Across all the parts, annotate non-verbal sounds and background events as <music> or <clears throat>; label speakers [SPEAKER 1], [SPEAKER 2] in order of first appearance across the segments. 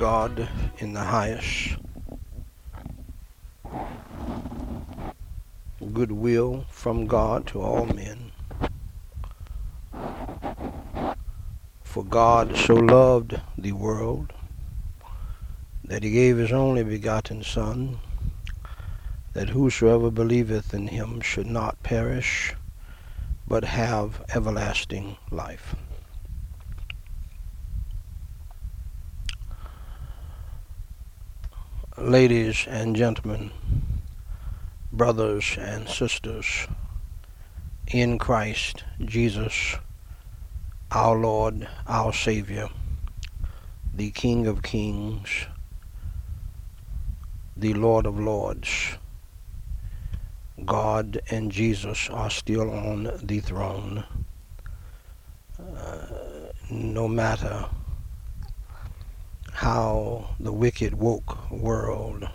[SPEAKER 1] God in the highest. Goodwill from God to all men. For God so loved the world that he gave his only begotten Son, that whosoever believeth in him should not perish, but have everlasting life. Ladies and gentlemen, brothers and sisters, in Christ Jesus, our Lord, our Savior, the King of Kings, the Lord of Lords, God and Jesus are still on the throne. Uh, no matter how the wicked woke world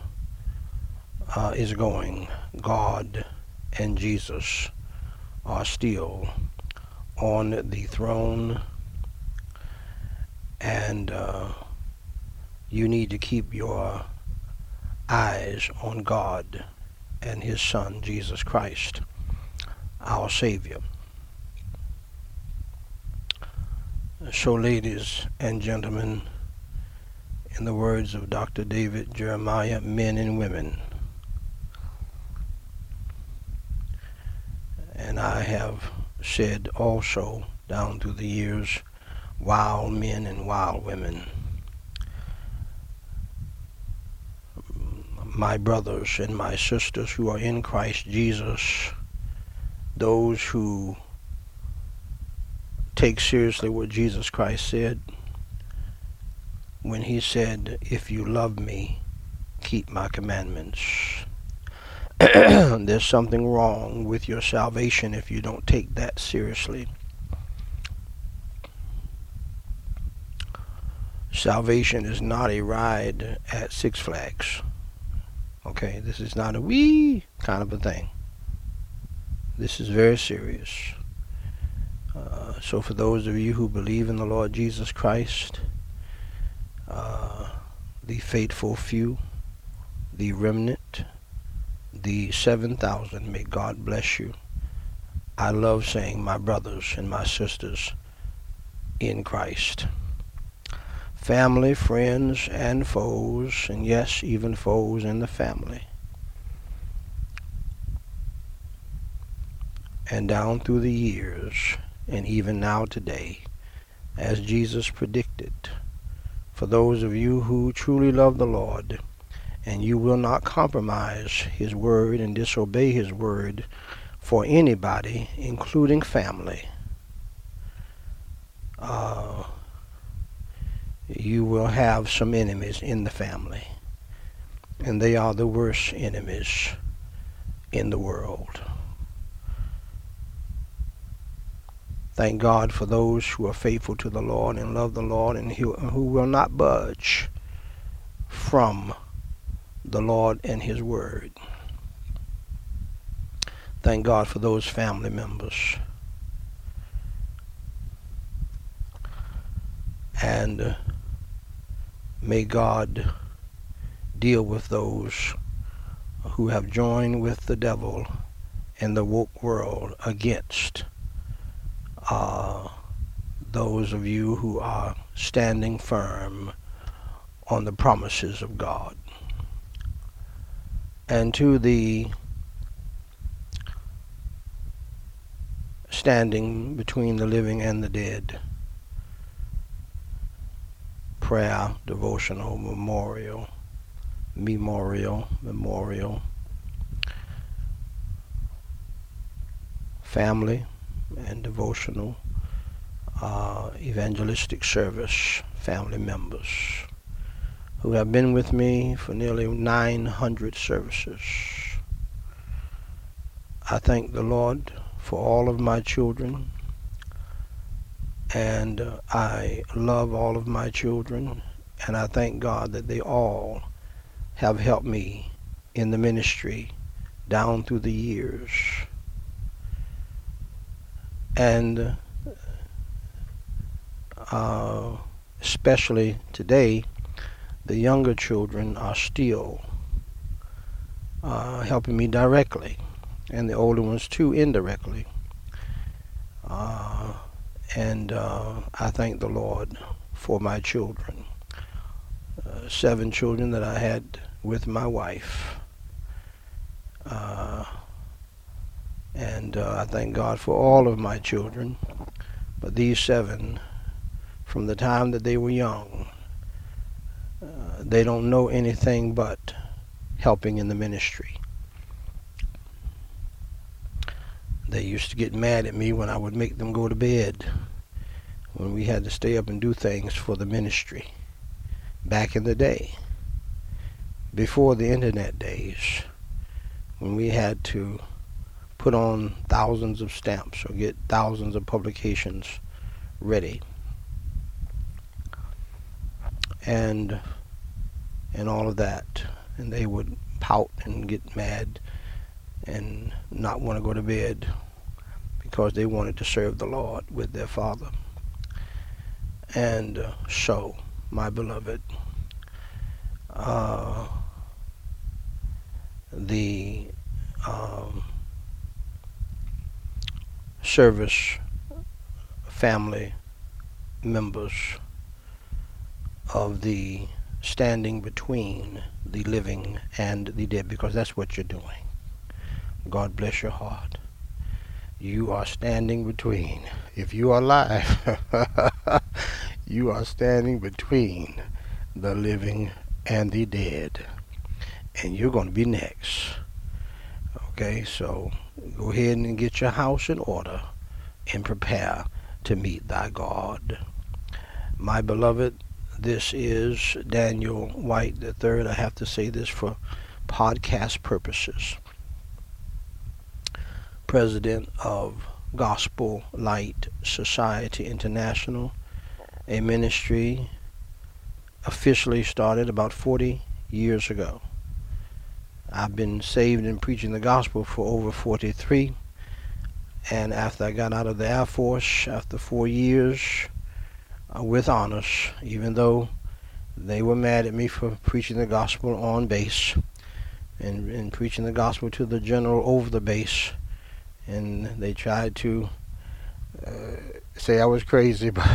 [SPEAKER 1] uh, is going, God and Jesus are still on the throne, and uh, you need to keep your eyes on God and His Son, Jesus Christ, our Savior. So, ladies and gentlemen, in the words of Dr. David Jeremiah, men and women. And I have said also down through the years, wild men and wild women. My brothers and my sisters who are in Christ Jesus, those who take seriously what Jesus Christ said, when he said, If you love me, keep my commandments. <clears throat> There's something wrong with your salvation if you don't take that seriously. Salvation is not a ride at Six Flags. Okay, this is not a wee kind of a thing. This is very serious. Uh, so, for those of you who believe in the Lord Jesus Christ, uh, the faithful few, the remnant, the 7,000. May God bless you. I love saying my brothers and my sisters in Christ. Family, friends, and foes, and yes, even foes in the family. And down through the years, and even now today, as Jesus predicted, for those of you who truly love the Lord and you will not compromise His word and disobey His word for anybody, including family. Uh, you will have some enemies in the family, and they are the worst enemies in the world. Thank God for those who are faithful to the Lord and love the Lord and who, will not budge from the Lord and His Word. Thank God for those family members. And uh, may God deal with those who have joined with the devil and the woke world against uh, those of you who are standing firm on the promises of God. And to the standing between the living and the dead, prayer, devotional, memorial, memorial, memorial, family, and devotional uh, evangelistic service family members who have been with me for nearly 900 services. I thank the Lord for all of my children, and uh, I love all of my children, and I thank God that they all have helped me in the ministry down through the years and uh, especially today, the younger children are still uh, helping me directly, and the older ones too indirectly. Uh, and uh, I thank the Lord for my children. Uh, seven children that I had with my wife. And uh, I thank God for all of my children. But these seven, from the time that they were young, uh, they don't know anything but helping in the ministry. They used to get mad at me when I would make them go to bed, when we had to stay up and do things for the ministry back in the day, before the internet days, when we had to put on thousands of stamps or get thousands of publications ready. And and all of that. And they would pout and get mad and not want to go to bed because they wanted to serve the Lord with their father. And uh, so, my beloved, uh, the um, service family members of the standing between the living and the dead because that's what you're doing. God bless your heart. You are standing between. If you are alive, <laughs> you are standing between the living and the dead. And you're going to be next. Okay, so go ahead and get your house in order and prepare to meet thy God. My beloved, this is Daniel White III. I have to say this for podcast purposes. President of Gospel Light Society International, a ministry officially started about 40 years ago. I've been saved and preaching the gospel for over 43. And after I got out of the Air Force, after four years, uh, with honors, even though they were mad at me for preaching the gospel on base and, and preaching the gospel to the general over the base. And they tried to uh, say I was crazy, <laughs> but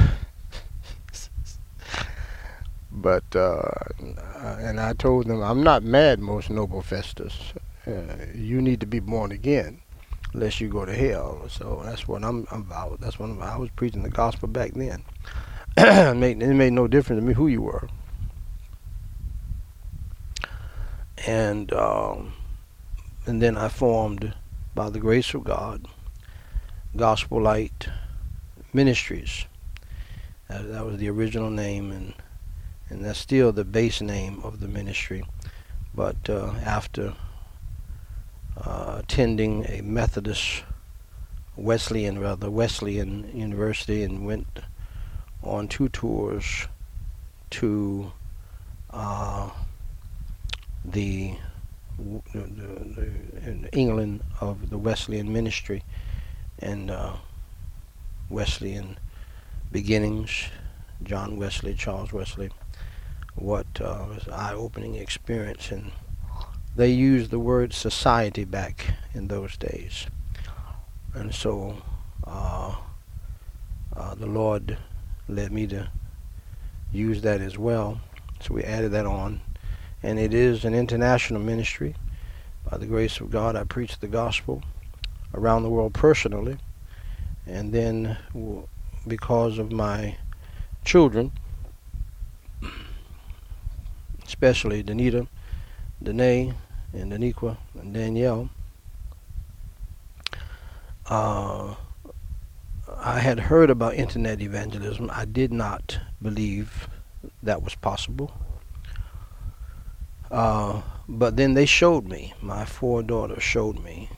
[SPEAKER 1] but uh, and I told them I'm not mad, most noble Festus. Uh, you need to be born again, lest you go to hell. So that's what I'm about. That's what I'm, I was preaching the gospel back then. it, <clears throat> made, it made no difference to me who you were. And um, and then I formed, by the grace of God, Gospel Light Ministries. That, that was the original name, and and that's still the base name of the ministry. But uh, after uh, attending a Methodist Wesleyan, rather Wesleyan University, and went on two tours to uh, the, the, the, England of the Wesleyan ministry and uh, Wesleyan beginnings, John Wesley, Charles Wesley, what uh, was an eye-opening experience and they used the word society back in those days and so uh, uh, the Lord led me to use that as well. So we added that on. And it is an international ministry. By the grace of God, I preach the gospel around the world personally. And then, because of my children, especially Danita, Danae, and Daniqua, and Danielle, uh, I had heard about internet evangelism. I did not believe that was possible. Uh, but then they showed me, my four daughters showed me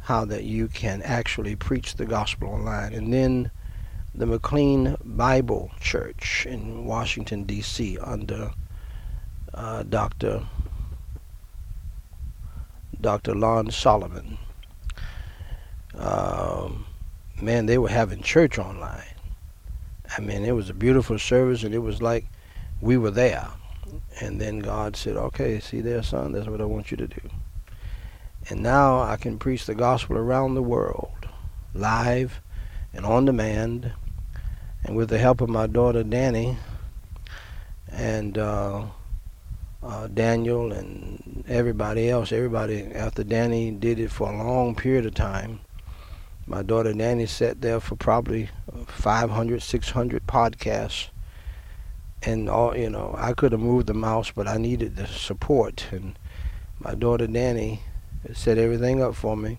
[SPEAKER 1] how that you can actually preach the gospel online. And then the McLean Bible Church in Washington, D.C., under uh, Dr. Dr. Lon Solomon. Um, man, they were having church online. I mean, it was a beautiful service, and it was like we were there. And then God said, "Okay, see there, son. That's what I want you to do." And now I can preach the gospel around the world, live and on demand, and with the help of my daughter Danny and uh, uh, Daniel and everybody else. Everybody after Danny did it for a long period of time. My daughter Danny sat there for probably 500, 600 podcasts and all you know i could have moved the mouse but i needed the support and my daughter danny set everything up for me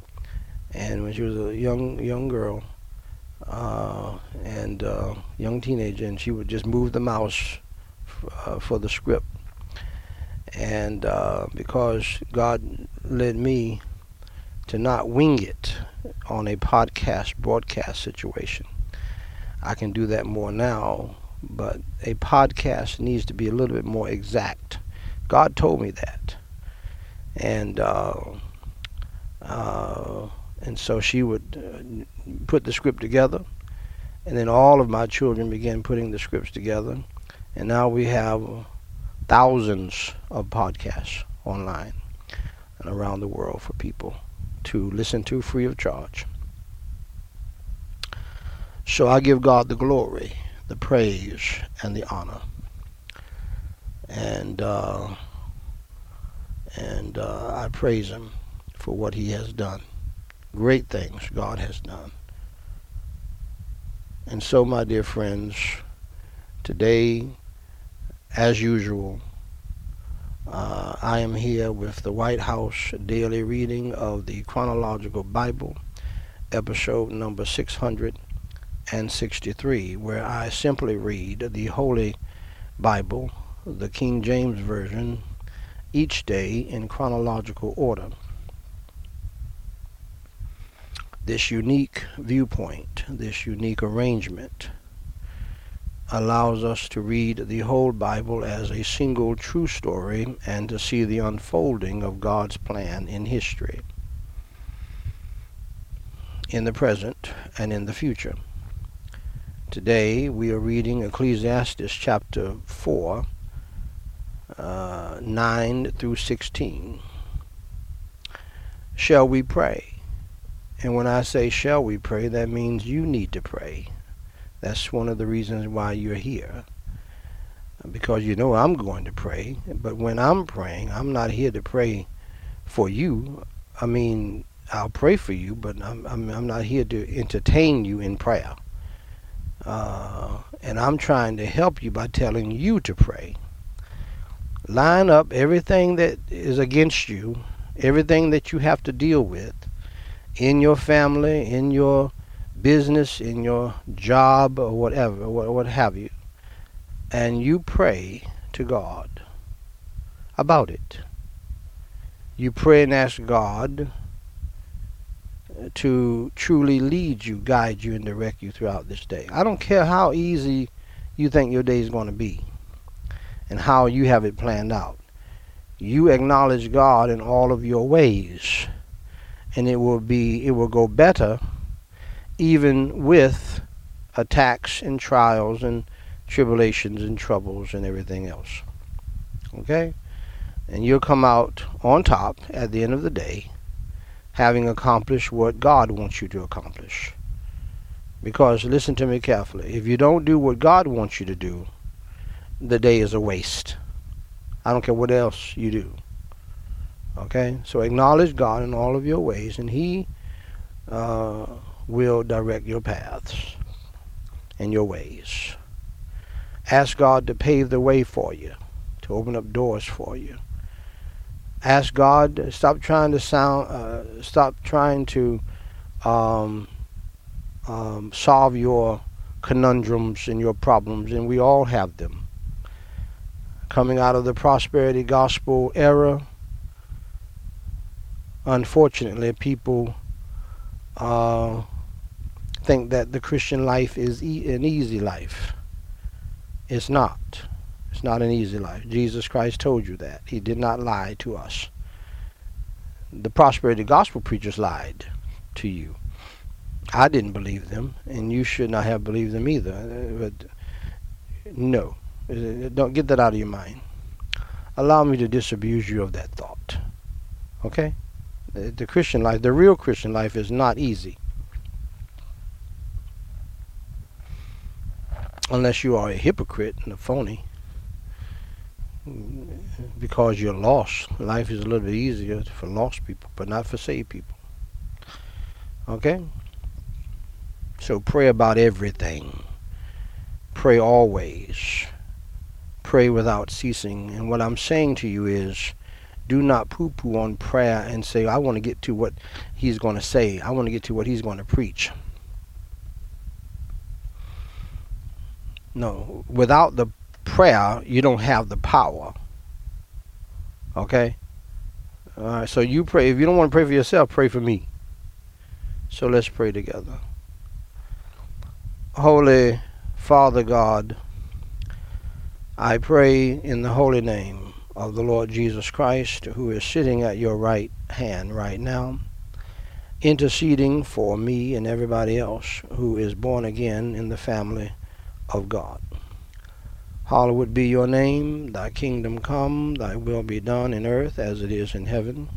[SPEAKER 1] and when she was a young young girl uh, and uh, young teenager and she would just move the mouse f- uh, for the script and uh, because god led me to not wing it on a podcast broadcast situation i can do that more now but a podcast needs to be a little bit more exact. God told me that, and uh, uh, and so she would uh, put the script together, and then all of my children began putting the scripts together, and now we have thousands of podcasts online and around the world for people to listen to free of charge. So I give God the glory the praise and the honor. And uh, and uh, I praise him for what he has done. Great things God has done. And so, my dear friends, today, as usual, uh, I am here with the White House daily reading of the Chronological Bible, episode number 663, where I simply read the Holy Bible, the King James Version, each day in chronological order. This unique viewpoint, this unique arrangement, allows us to read the whole Bible as a single true story and to see the unfolding of God's plan in history, in the present, and in the future. Today we are reading Ecclesiastes chapter 4, uh, 9 through 16. Shall we pray? And when I say shall we pray, that means you need to pray. That's one of the reasons why you're here. Because you know I'm going to pray. But when I'm praying, I'm not here to pray for you. I mean, I'll pray for you, but I'm, I'm, I'm not here to entertain you in prayer. Uh, and I'm trying to help you by telling you to pray. Line up everything that is against you, everything that you have to deal with in your family, in your business, in your job, or whatever, what, what have you. And you pray to God about it. You pray and ask God to truly lead you, guide you, and direct you throughout this day. I don't care how easy you think your day is going to be and how you have it planned out. You acknowledge God in all of your ways, and it will be it will go better even with attacks and trials and tribulations and troubles and everything else. Okay? And you'll come out on top at the end of the day having accomplished what God wants you to accomplish. Because, listen to me carefully, if you don't do what God wants you to do, the day is a waste. I don't care what else you do. Okay? So acknowledge God in all of your ways, and He uh, will direct your paths and your ways. Ask God to pave the way for you, to open up doors for you ask God. to Stop trying to sound. Uh, stop trying to um, um, solve your conundrums and your problems, and we all have them. Coming out of the prosperity gospel era, unfortunately, people uh, think that the Christian life is e- an easy life. It's not. It's not an easy life. Jesus Christ told you that. He did not lie to us. The prosperity gospel preachers lied to you. I didn't believe them, and you should not have believed them either. Uh, but no, uh, don't get that out of your mind. Allow me to disabuse you of that thought. Okay? The Christian life, the real Christian life, is not easy. Unless you are a hypocrite and a phony. Because you're lost. Life is a little bit easier for lost people, but not for saved people. Okay? So pray about everything. Pray always. Pray without ceasing. And what I'm saying to you is do not poo poo on prayer and say, I want to get to what he's going to say. I want to get to what he's going to preach. No, without the prayer, you don't have the power. Okay? All right, so you pray. If you don't want to pray for yourself, pray for me. So let's pray together. Holy Father God, I pray in the holy name of the Lord Jesus Christ, who is sitting at your right hand right now, interceding for me and everybody else who is born again in the family of God. Hallowed be your name, thy kingdom come, thy will be done in earth as it is in heaven.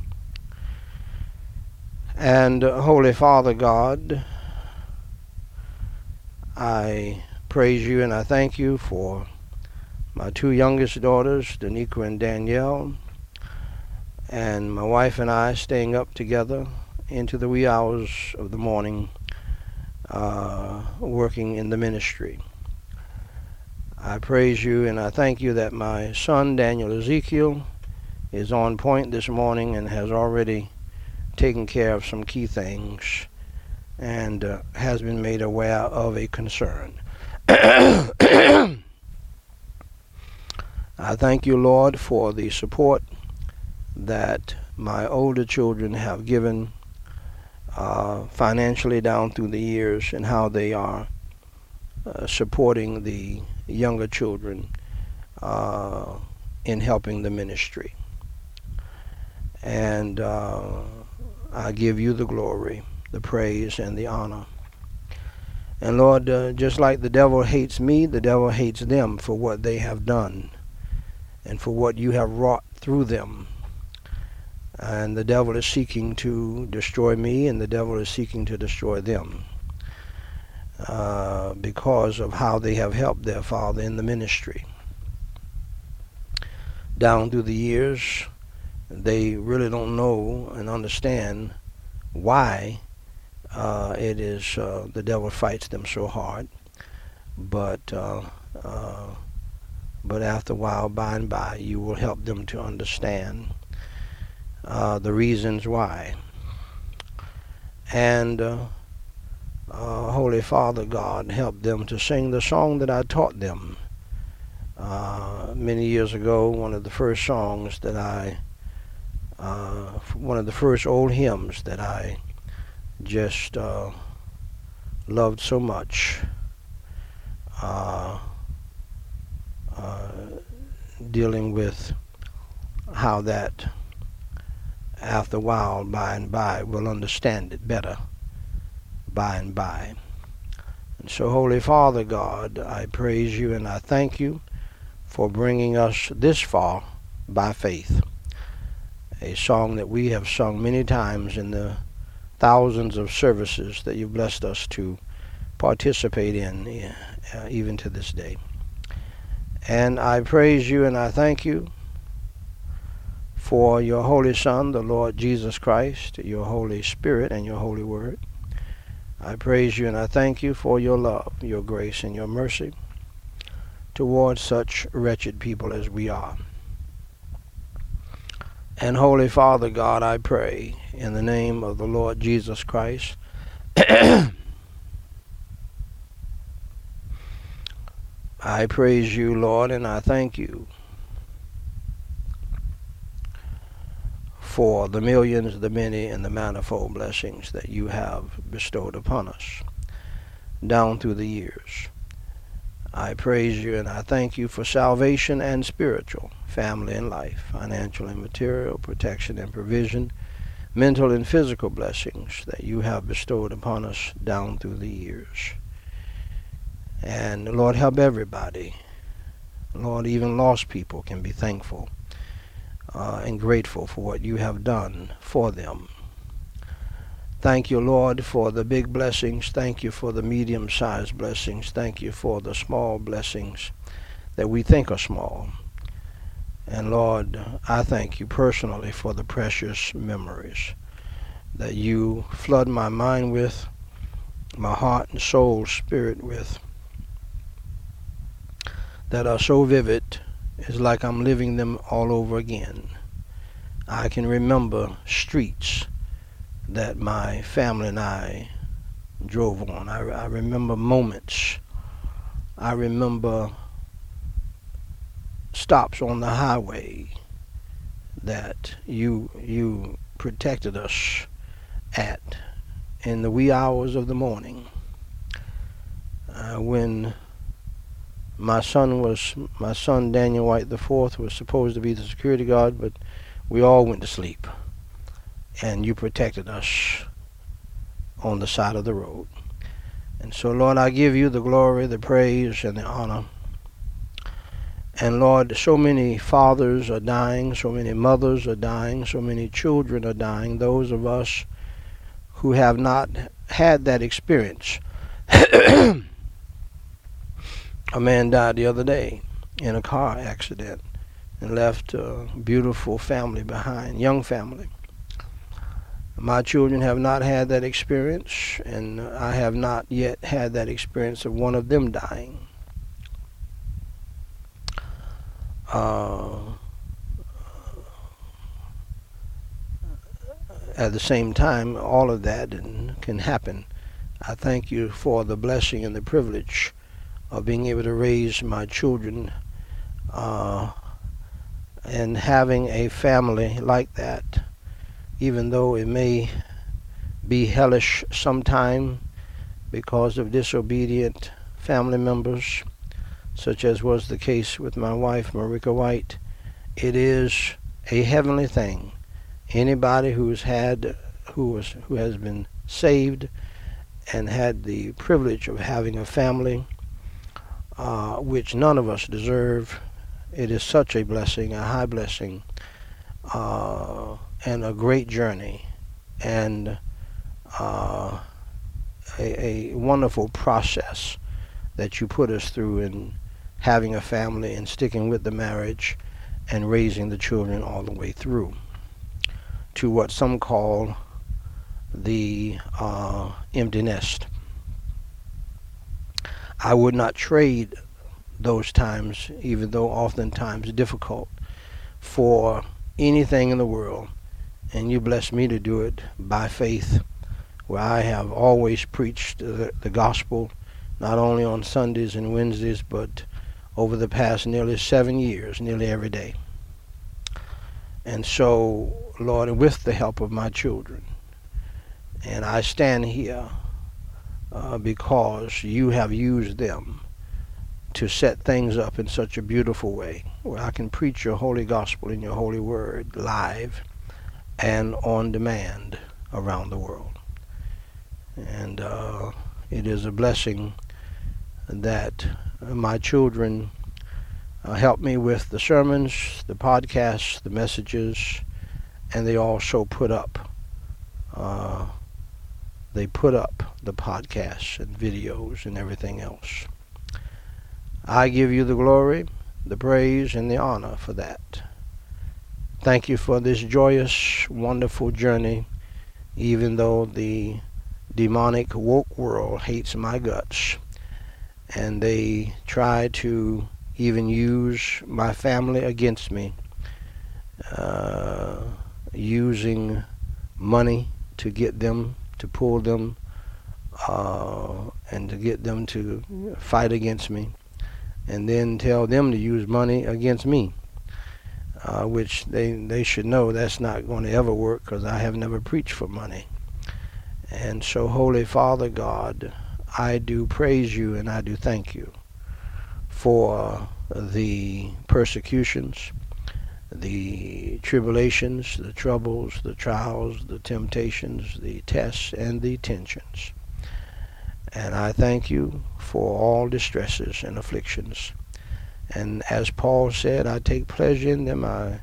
[SPEAKER 1] And uh, Holy Father God, I praise you and I thank you for my two youngest daughters, Danica and Danielle, and my wife and I staying up together into the wee hours of the morning, uh, working in the ministry. I praise you and I thank you that my son, Daniel Ezekiel, is on point this morning and has already taken care of some key things and uh, has been made aware of a concern. <coughs> I thank you, Lord, for the support that my older children have given uh, financially down through the years and how they are uh, supporting the younger children uh, in helping the ministry. And uh, I give you the glory the praise and the honor. And Lord, uh, just like the devil hates me, the devil hates them for what they have done and for what you have wrought through them. And the devil is seeking to destroy me, and the devil is seeking to destroy them uh, because of how they have helped their father in the ministry. Down through the years, they really don't know and understand why uh, it is uh, the devil fights them so hard, but uh, uh, but after a while, by and by, you will help them to understand the reasons why. And Holy Father God, help them to sing the song that I taught them many years ago. One of the first songs that I, one of the first old hymns that I just uh, loved so much. Uh, uh, dealing with how that after a while, by and by, we'll understand it better by and by. And so, Holy Father God, I praise you and I thank you for bringing us this far by faith. A song that we have sung many times in the thousands of services that you've blessed us to participate in, uh, even to this day. And I praise you and I thank you for your Holy Son, the Lord Jesus Christ, your Holy Spirit, and your Holy Word. I praise you and I thank you for your love, your grace, and your mercy towards such wretched people as we are. And Holy Father God, I pray in the name of the Lord Jesus Christ. <coughs> I praise you, Lord, and I thank you for the millions, the many, and the manifold blessings that you have bestowed upon us down through the years. I praise you and I thank you for salvation and spiritual, family and life, financial and material, protection and provision, mental and physical blessings that you have bestowed upon us down through the years. And Lord, help everybody. Lord, even lost people can be thankful uh, and grateful for what you have done for them. Thank you, Lord, for the big blessings. Thank you for the medium sized blessings. Thank you for the small blessings that we think are small. And Lord, I thank you personally for the precious memories that you flood my mind with, my heart and soul, spirit with, that are so vivid, it's like I'm living them all over again. I can remember streets that my family and I drove on. I, I remember moments. I remember stops on the highway that you you protected us at in the wee hours of the morning uh, when my son was my son Daniel White the fourth was supposed to be the security guard, but we all went to sleep, and you protected us on the side of the road. And so, Lord, I give you the glory, the praise, and the honor. And Lord, so many fathers are dying, so many mothers are dying, so many children are dying, those of us who have not had that experience. <coughs> A man died the other day in a car accident and left a beautiful family behind, young family. My children have not had that experience, and I have not yet had that experience of one of them dying. Uh, at the same time, all of that can happen. I thank you for the blessing and the privilege of being able to raise my children uh, and having a family like that, even though it may be hellish sometime because of disobedient family members, such as was the case with my wife, Marika White, it is a heavenly thing. Anybody who's had, who was, who has been saved, and had the privilege of having a family uh, which none of us deserve. It is such a blessing, a high blessing, uh, and a great journey, and uh, a, a wonderful process that you put us through in having a family and sticking with the marriage and raising the children all the way through to what some call the uh, empty nest. I would not trade those times, even though oftentimes difficult, for anything in the world. And you bless me to do it by faith, where I have always preached the, the gospel, not only on Sundays and Wednesdays, but over the past nearly seven years, nearly every day. And so, Lord, with the help of my children, and I stand here uh, because you have used them to set things up in such a beautiful way where I can preach your holy gospel in your holy word live and on demand around the world. And uh, it is a blessing that my children uh, help me with the sermons, the podcasts, the messages, and they also put up uh, they put up the podcasts and videos and everything else. I give you the glory, the praise, and the honor for that. Thank you for this joyous, wonderful journey, even though the demonic woke world hates my guts. And they try to even use my family against me, uh, using money to get them to pull them uh, and to get them to fight against me, and then tell them to use money against me, uh, which they they should know that's not going to ever work because I have never preached for money. And so, Holy Father God, I do praise you and I do thank you for the persecutions, the tribulations, the troubles, the trials, the temptations, the tests, and the tensions. And I thank you for all distresses and afflictions. And as Paul said, I take pleasure in them. I,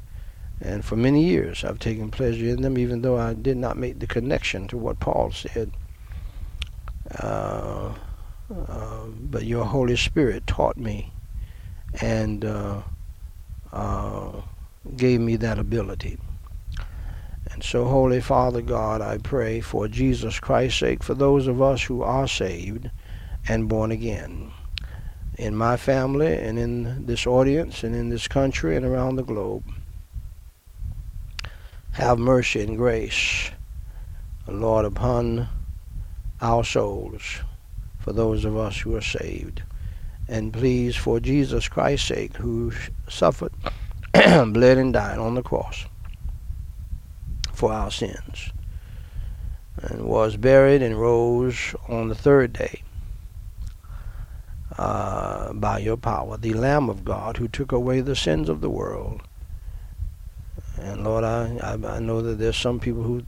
[SPEAKER 1] and for many years I've taken pleasure in them, even though I did not make the connection to what Paul said. Uh, uh, but your Holy Spirit taught me and uh, uh gave me that ability. And so, Holy Father God, I pray for Jesus Christ's sake, for those of us who are saved and born again, in my family and in this audience and in this country and around the globe. Have mercy and grace, Lord, upon our souls, for those of us who are saved. And please, for Jesus Christ's sake, who suffered, <clears throat> bled, and died on the cross for our sins, and was buried and rose on the third day uh, by your power, the Lamb of God who took away the sins of the world. And Lord, I, I, I know that there's some people who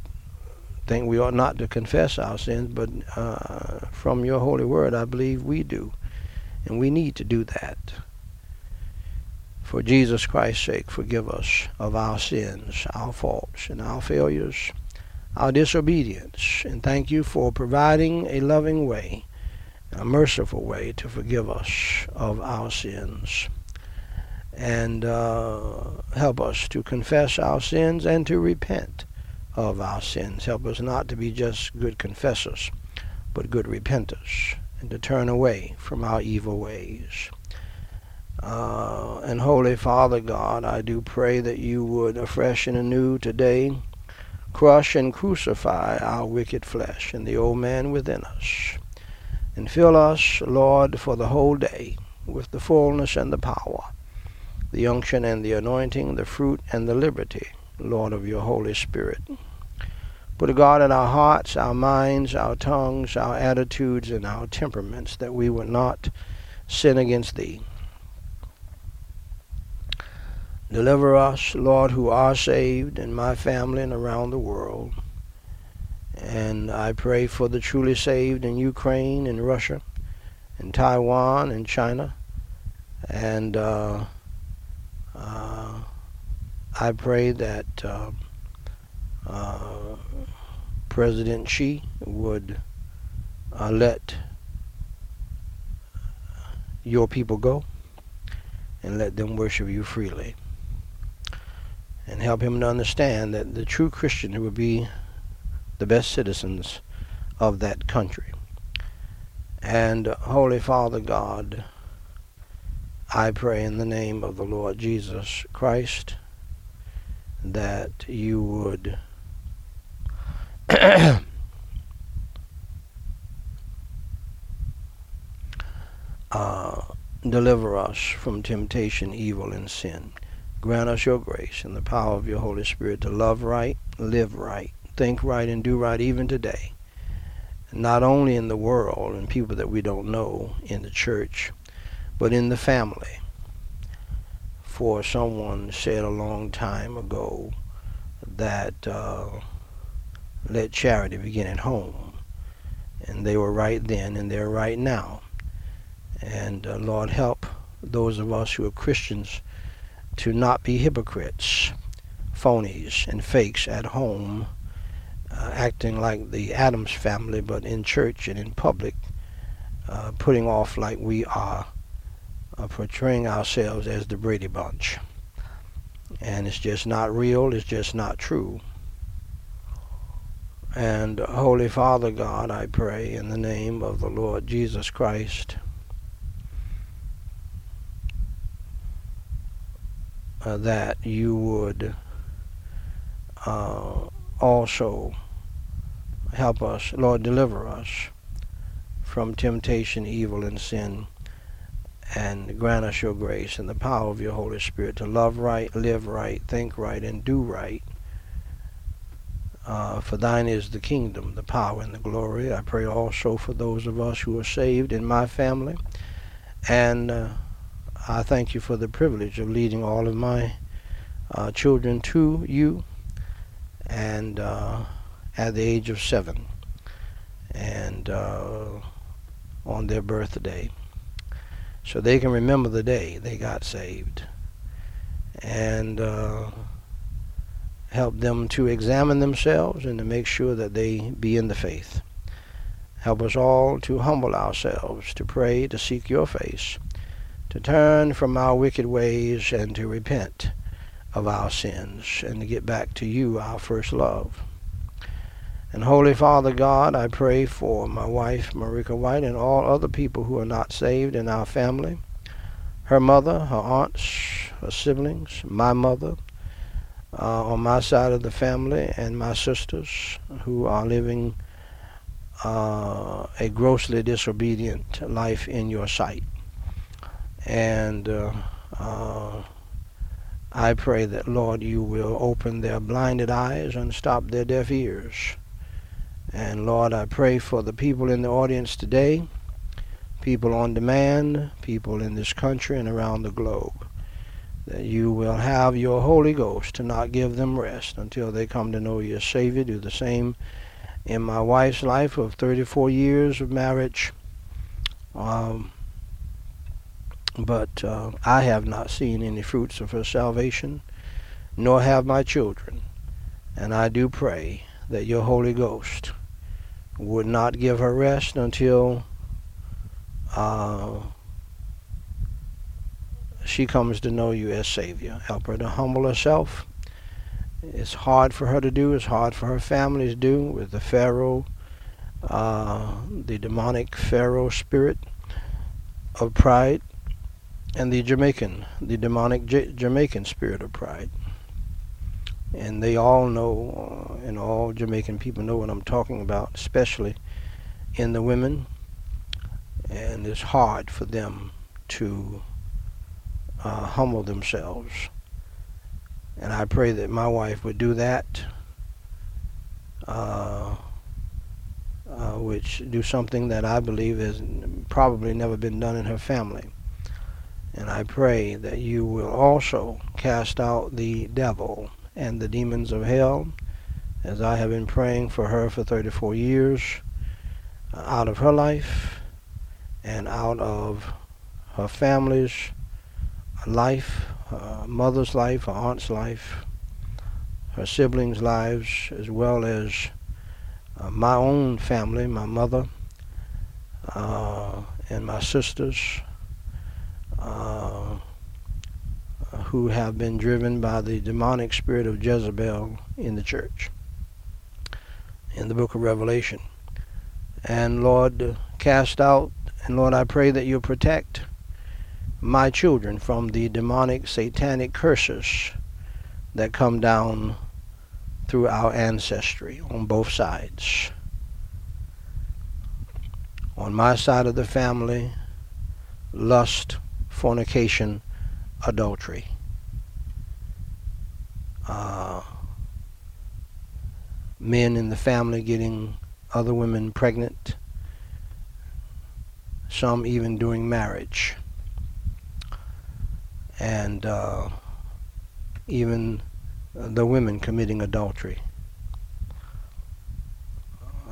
[SPEAKER 1] think we ought not to confess our sins, but uh, from your holy word, I believe we do. And we need to do that. For Jesus Christ's sake, forgive us of our sins, our faults, and our failures, our disobedience. And thank you for providing a loving way, a merciful way to forgive us of our sins. And uh, help us to confess our sins and to repent of our sins. Help us not to be just good confessors, but good repenters, and to turn away from our evil ways. Uh, and Holy Father God, I do pray that you would afresh and anew today crush and crucify our wicked flesh and the old man within us. And fill us, Lord, for the whole day with the fullness and the power, the unction and the anointing, the fruit and the liberty, Lord, of your Holy Spirit. Put a God in our hearts, our minds, our tongues, our attitudes, and our temperaments, that we would not sin against thee. Deliver us, Lord, who are saved, and my family and around the world. And I pray for the truly saved in Ukraine and Russia and Taiwan and China. And uh, uh, I pray that uh, uh President Xi would uh, let your people go and let them worship you freely and help him to understand that the true Christian would be the best citizens of that country. And Holy Father God, I pray in the name of the Lord Jesus Christ that you would <coughs> uh, deliver us from temptation, evil, and sin. Grant us your grace and the power of your Holy Spirit to love right, live right, think right, and do right even today. Not only in the world and people that we don't know in the church, but in the family. For someone said a long time ago that uh, let charity begin at home. And they were right then and they're right now. And uh, Lord, help those of us who are Christians to not be hypocrites, phonies, and fakes at home, uh, acting like the Addams family, but in church and in public, uh, putting off like we are, uh, portraying ourselves as the Brady Bunch. And it's just not real, it's just not true. And Holy Father God, I pray in the name of the Lord Jesus Christ uh, that you would uh, also help us, Lord, deliver us from temptation, evil, and sin, and grant us your grace and the power of your Holy Spirit to love right, live right, think right, and do right. Uh, for thine is the kingdom, the power, and the glory. I pray also for those of us who are saved in my family and uh, I thank you for the privilege of leading all of my uh, children to you, and uh, at the age of seven, and uh, on their birthday, so they can remember the day they got saved, and uh, help them to examine themselves and to make sure that they be in the faith. Help us all to humble ourselves, to pray, to seek your face, to turn from our wicked ways and to repent of our sins and to get back to you, our first love. And Holy Father God, I pray for my wife, Marika White, and all other people who are not saved in our family. Her mother, her aunts, her siblings, my mother, uh, on my side of the family, and my sisters who are living uh, a grossly disobedient life in your sight. And uh, uh I pray that, Lord, you will open their blinded eyes and stop their deaf ears. And Lord, I pray for the people in the audience today, people on demand, people in this country and around the globe, that you will have your Holy Ghost to not give them rest until they come to know you as Savior. Do the same in my wife's life of 34 years of marriage. Um, but uh, I have not seen any fruits of her salvation, nor have my children. And I do pray that your Holy Ghost would not give her rest until uh, she comes to know you as Savior. Help her to humble herself. It's hard for her to do. It's hard for her family to do with the Pharaoh, uh, the demonic Pharaoh spirit of pride and the Jamaican, the demonic J- Jamaican spirit of pride. And they all know, uh, and all Jamaican people know what I'm talking about, especially in the women. And it's hard for them to uh, humble themselves. And I pray that my wife would do that, uh, uh, which do something that I believe has probably never been done in her family. And I pray that you will also cast out the devil and the demons of hell, as I have been praying for her for 34 years, uh, out of her life and out of her family's life, her mother's life, her aunt's life, her siblings' lives, as well as uh, my own family, my mother, uh, and my sisters uh, who have been driven by the demonic spirit of Jezebel in the church in the book of Revelation. And Lord, cast out, and Lord, I pray that you protect my children from the demonic, satanic curses that come down through our ancestry on both sides. On my side of the family, lust, fornication, adultery. Uh, men in the family getting other women pregnant, some even during marriage, and uh, even the women committing adultery.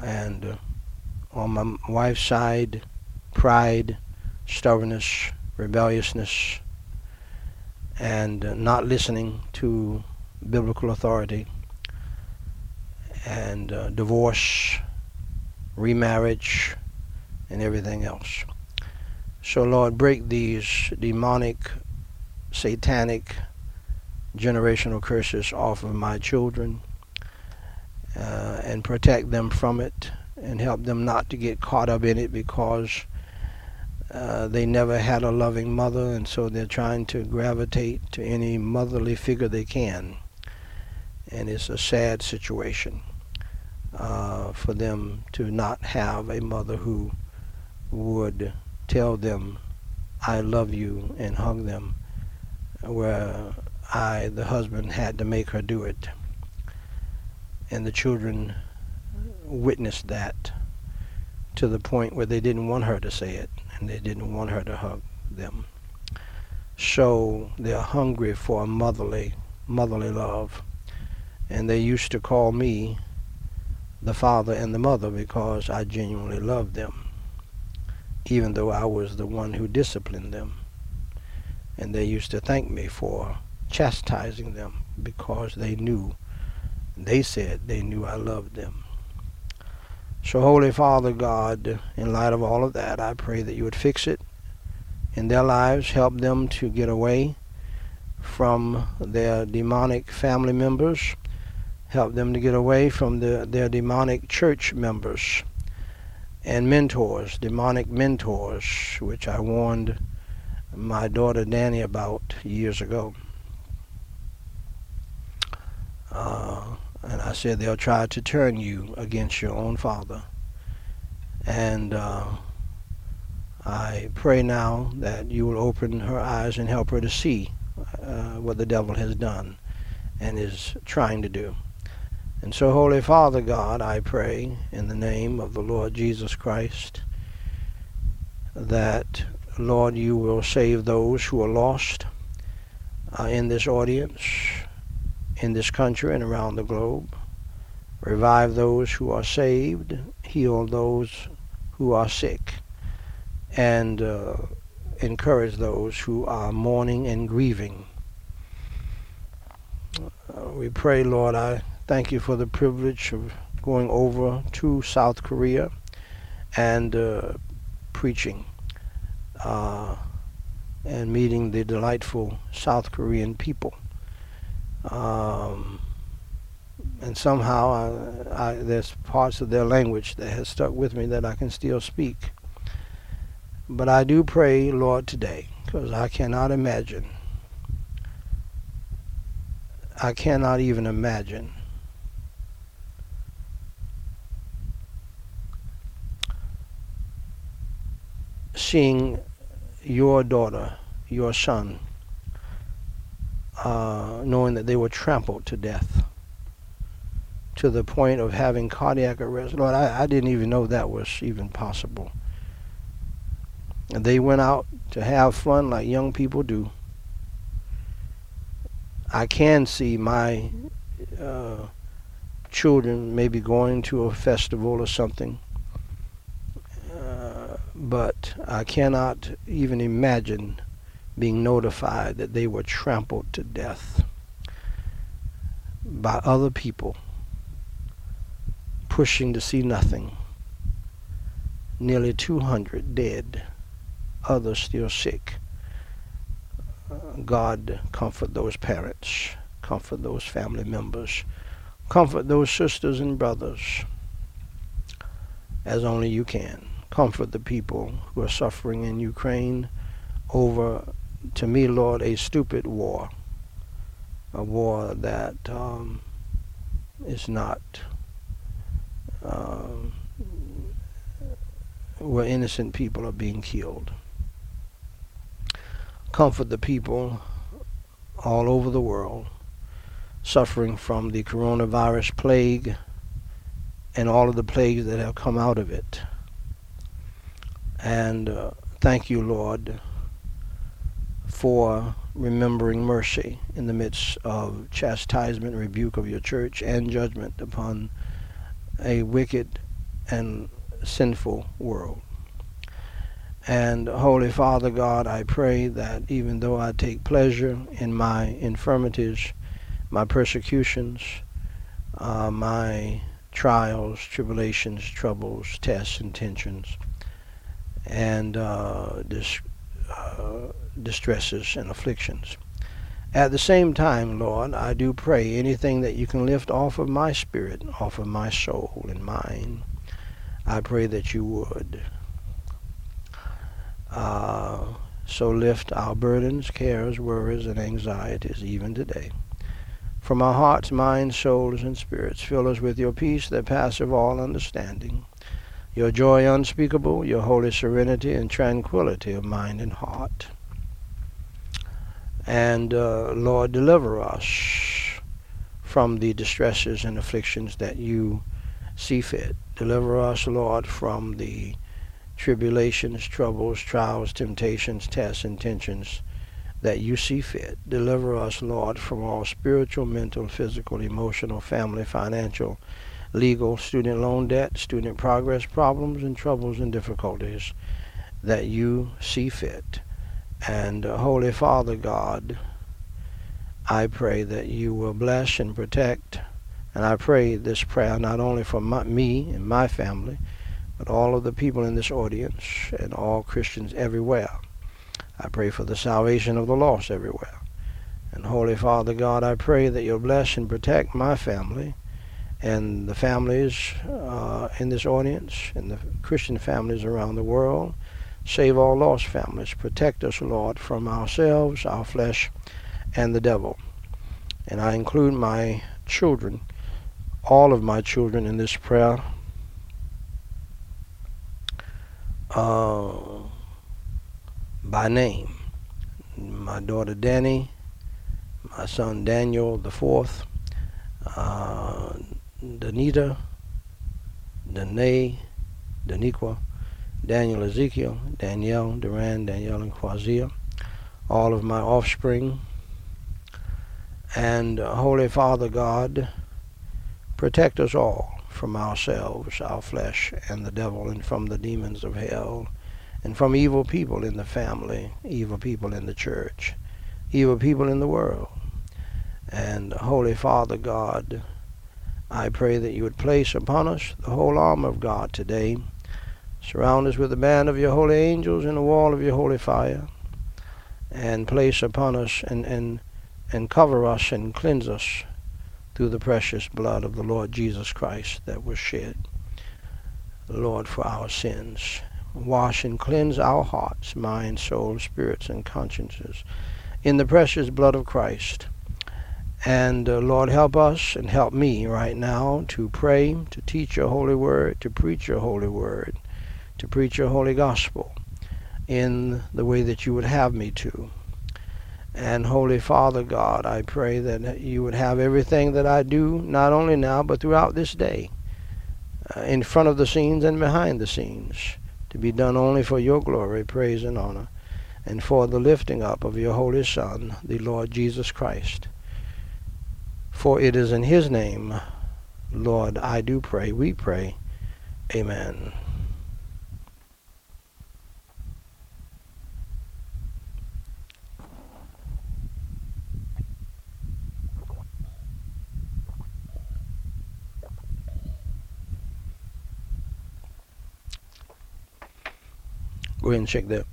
[SPEAKER 1] And uh, on my wife's side, pride, stubbornness, rebelliousness, and not listening to biblical authority, and uh, divorce, remarriage, and everything else. So, Lord, break these demonic, satanic, generational curses off of my children uh, and protect them from it and help them not to get caught up in it because uh, they never had a loving mother, and so they're trying to gravitate to any motherly figure they can. And it's a sad situation uh, for them to not have a mother who would tell them, I love you, and hug them, where I, the husband, had to make her do it. And the children witnessed that to the point where they didn't want her to say it and they didn't want her to hug them. So they're hungry for a motherly motherly love. And they used to call me the father and the mother because I genuinely loved them, even though I was the one who disciplined them. And they used to thank me for chastising them because they knew, they said they knew I loved them. So, Holy Father God, in light of all of that, I pray that you would fix it in their lives, help them to get away from their demonic family members, help them to get away from the, their demonic church members and mentors, demonic mentors, which I warned my daughter Danny about years ago. Uh, and I said they'll try to turn you against your own father. And uh, I pray now that you will open her eyes and help her to see uh, what the devil has done and is trying to do. And so, Holy Father God, I pray in the name of the Lord Jesus Christ that, Lord, you will save those who are lost uh, in this audience, in this country, and around the globe. Revive those who are saved, heal those who are sick, and uh, encourage those who are mourning and grieving. Uh, we pray, Lord, I thank you for the privilege of going over to South Korea and uh, preaching uh, and meeting the delightful South Korean people. Um, and somehow I, I, there's parts of their language that has stuck with me that I can still speak. But I do pray, Lord, today, because I cannot imagine. I cannot even imagine seeing your daughter, your son, uh, knowing that they were trampled to death to the point of having cardiac arrest. Lord, I, I didn't even know that was even possible. And they went out to have fun like young people do. I can see my uh, children maybe going to a festival or something, uh, but I cannot even imagine being notified that they were trampled to death by other people pushing to see nothing. Nearly 200 dead others still sick. God, comfort those parents, comfort those family members, comfort those sisters and brothers as only you can. Comfort the people who are suffering in Ukraine over, to me, Lord, a stupid war. A war that um, is not, um, where innocent people are being killed comfort the people all over the world suffering from the coronavirus plague and all of the plagues that have come out of it. And uh, thank you, Lord, for remembering mercy in the midst of chastisement rebuke of your church and judgment upon a wicked and sinful world. And Holy Father God, I pray that even though I take pleasure in my infirmities, my persecutions, uh, my trials, tribulations, troubles, tests, and tensions, and uh, dis- uh, distresses and afflictions. At the same time, Lord, I do pray anything that you can lift off of my spirit, off of my soul and mind, I pray that you would. Uh, so lift our burdens, cares, worries, and anxieties even today. From our hearts, minds, souls, and spirits, fill us with your peace that passeth all understanding, your joy unspeakable, your holy serenity and tranquility of mind and heart. And uh, Lord, deliver us from the distresses and afflictions that you see fit. Deliver us, Lord, from the tribulations, troubles, trials, temptations, tests, and tensions that you see fit. Deliver us, Lord, from all spiritual, mental, physical, emotional, family, financial, legal, student loan debt, student progress problems, and troubles and difficulties that you see fit. And uh, Holy Father God, I pray that you will bless and protect. And I pray this prayer not only for my, me and my family, but all of the people in this audience and all Christians everywhere. I pray for the salvation of the lost everywhere. And Holy Father God, I pray that you'll bless and protect my family and the families uh, in this audience and the Christian families around the world. Save all lost families. Protect us, Lord, from ourselves, our flesh, and the devil. And I include my children, all of my children in this prayer. Uh, by name. My daughter Danny, my son Daniel the fourth, uh, Danita, Danae, Daniqua, Daniel Ezekiel, Danielle, Duran, Danielle, and Quazia, all of my offspring, and uh, Holy Father God, protect us all from ourselves, our flesh, and the devil, and from the demons of hell, and from evil people in the family, evil people in the church, evil people in the world. And Holy Father God, I pray that you would place upon us the whole armor of God today. Surround us with the band of your holy angels and the wall of your holy fire. And place upon us and, and, and cover us and cleanse us through the precious blood of the Lord Jesus Christ that was shed, Lord, for our sins. Wash and cleanse our hearts, minds, souls, spirits, and consciences in the precious blood of Christ. And uh, Lord, help us and help me right now to pray, to teach your holy word, to preach your holy word, to preach your holy gospel in the way that you would have me to. And Holy Father God, I pray that you would have everything that I do, not only now, but throughout this day, uh, in front of the scenes and behind the scenes, to be done only for your glory, praise, and honor, and for the lifting up of your Holy Son, the Lord Jesus Christ. For it is in his name, Lord, I do pray, we pray. Amen. Go ahead and check that.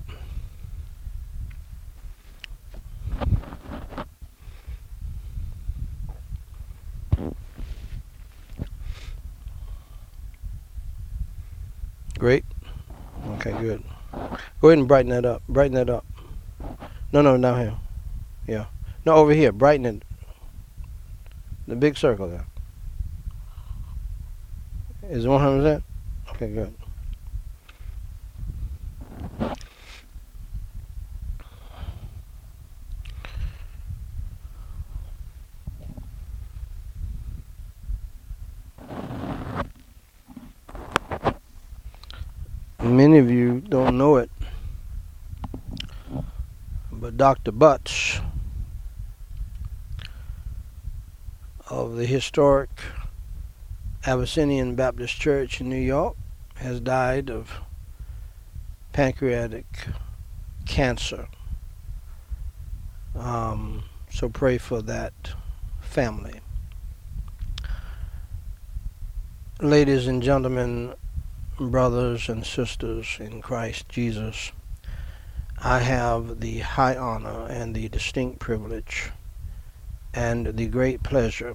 [SPEAKER 1] Great. Okay, good. Go ahead and brighten that up. Brighten that up. No, no, down here. Yeah. No, over here. Brighten it. The big circle there. Is it 100%? Okay, good. Many of you don't know it, but Dr. Butts of the historic Abyssinian Baptist Church in New York has died of pancreatic cancer. Um, so pray for that family. Ladies and gentlemen, brothers and sisters in Christ Jesus, I have the high honor and the distinct privilege and the great pleasure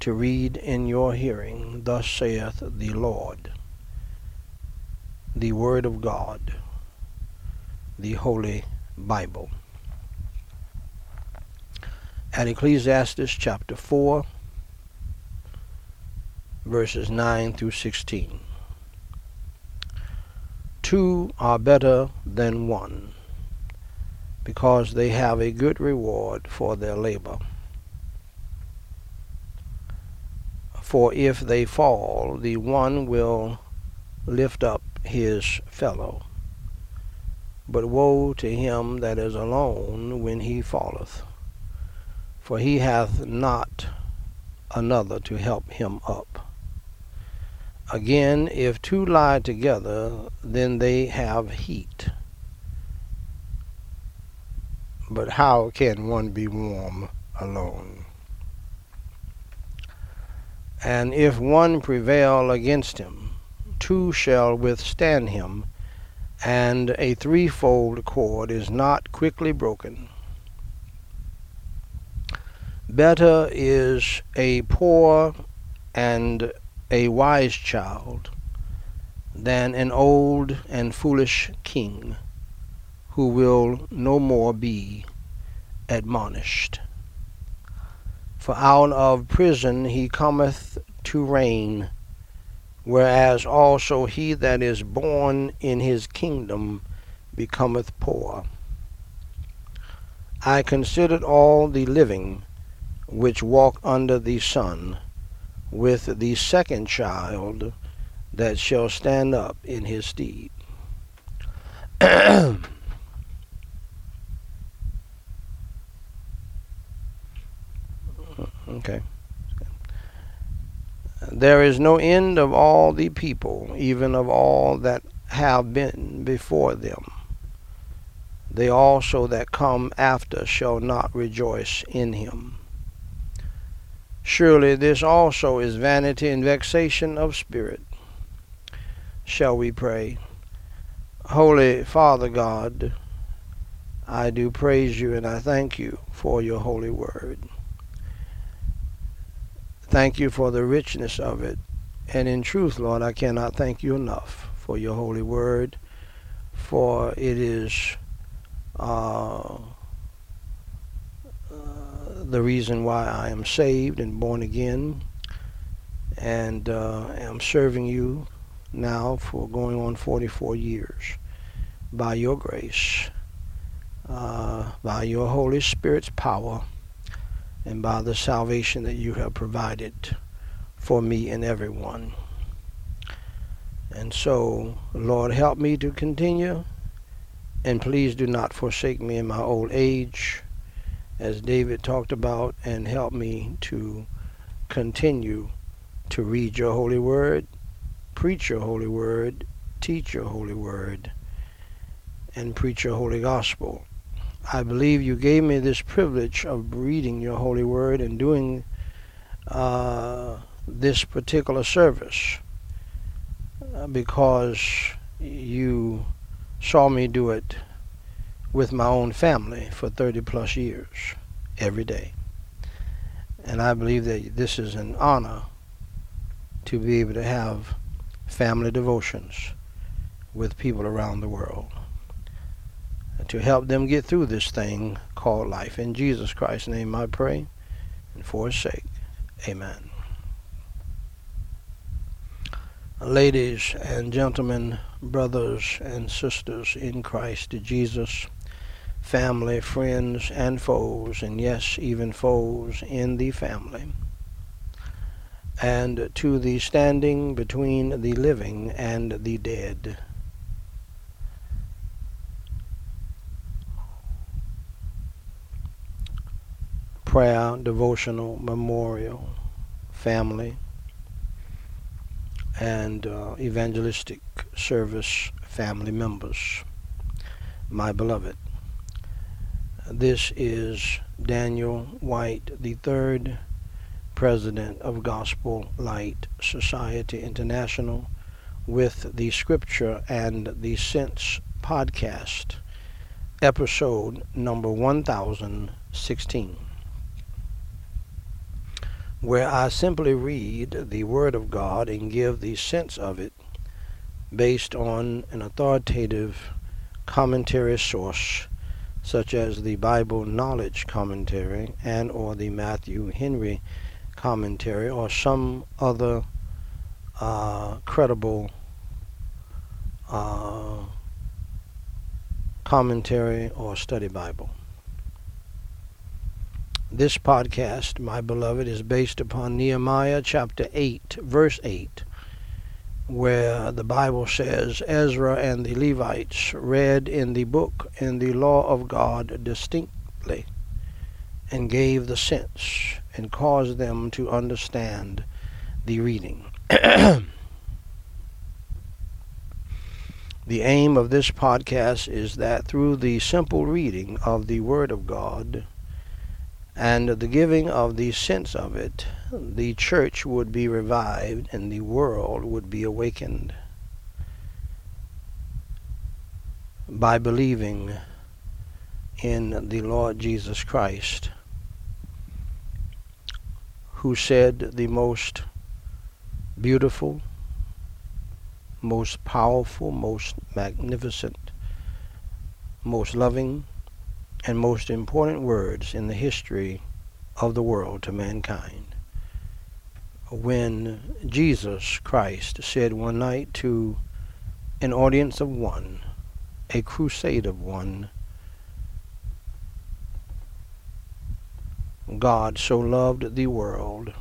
[SPEAKER 1] to read in your hearing, Thus saith the Lord, the Word of God, the Holy Bible. At Ecclesiastes chapter 4, verses 9 through 16 two are better than one, because they have a good reward for their labor. For if they fall, the one will lift up his fellow. But woe to him that is alone when he falleth, for he hath not another to help him up. Again, if two lie together, then they have heat. But how can one be warm alone? And if one prevail against him, two shall withstand him, and a threefold cord is not quickly broken. Better is a poor and a wise child than an old and foolish king who will no more be admonished. For out of prison he cometh to reign whereas also he that is born in his kingdom becometh poor. I considered all the living which walk under the sun, with the second child that shall stand up in his stead. <clears throat> okay. There is no end of all the people, even of all that have been before them. They also that come after shall not rejoice in him. Surely this also is vanity and vexation of spirit. Shall we pray? Holy Father God, I do praise you and I thank you for your holy word. Thank you for the richness of it. And in truth, Lord, I cannot thank you enough for your holy word, for it is uh, uh, the reason why I am saved and born again and uh, am serving you now for going on 44 years by your grace, uh, by your Holy Spirit's power and by the salvation that you have provided for me and everyone. And so, Lord, help me to continue, and please do not forsake me in my old age, as David talked about, and help me to continue to read your holy word, preach your holy word, teach your holy word, and preach your holy gospel I believe you gave me this privilege of reading your holy word and doing uh, this particular service uh, because you saw me do it with my own family for 30 plus years every day. And I believe that this is an honor to be able to have family devotions with people around the world to help them get through this thing called life. In Jesus Christ's name I pray, and for his sake, amen. Ladies and gentlemen, brothers and sisters in Christ Jesus, family, friends, and foes, and yes, even foes in the family, and to the standing between the living and the dead prayer, devotional, memorial, family, and uh, evangelistic service family members. My beloved, this is Daniel White III, President of Gospel Light Society International, with the Scripture and the Sense podcast, episode number 1016 where I simply read the Word of God and give the sense of it based on an authoritative commentary source such as the Bible Knowledge Commentary and or the Matthew Henry Commentary or some other uh, credible uh, commentary or study Bible. This podcast, my beloved, is based upon Nehemiah chapter 8, verse 8, where the Bible says Ezra and the Levites read in the book in the law of God distinctly and gave the sense and caused them to understand the reading. <clears throat> The aim of this podcast is that through the simple reading of the Word of God and the giving of the sense of it, the church would be revived and the world would be awakened by believing in the Lord Jesus Christ, who said the most beautiful, most powerful, most magnificent, most loving, and most important words in the history of the world to mankind. When Jesus Christ said one night to an audience of one, a crusade of one, God so loved the world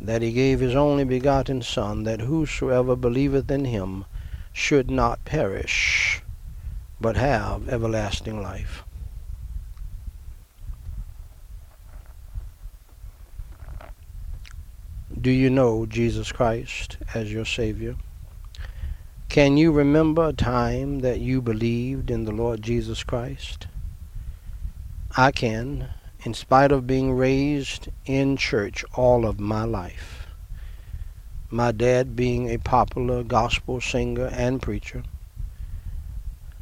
[SPEAKER 1] that he gave his only begotten Son, that whosoever believeth in him should not perish, but have everlasting life. Do you know Jesus Christ as your Savior? Can you remember a time that you believed in the Lord Jesus Christ? I can in spite of being raised in church all of my life. My dad being a popular gospel singer and preacher,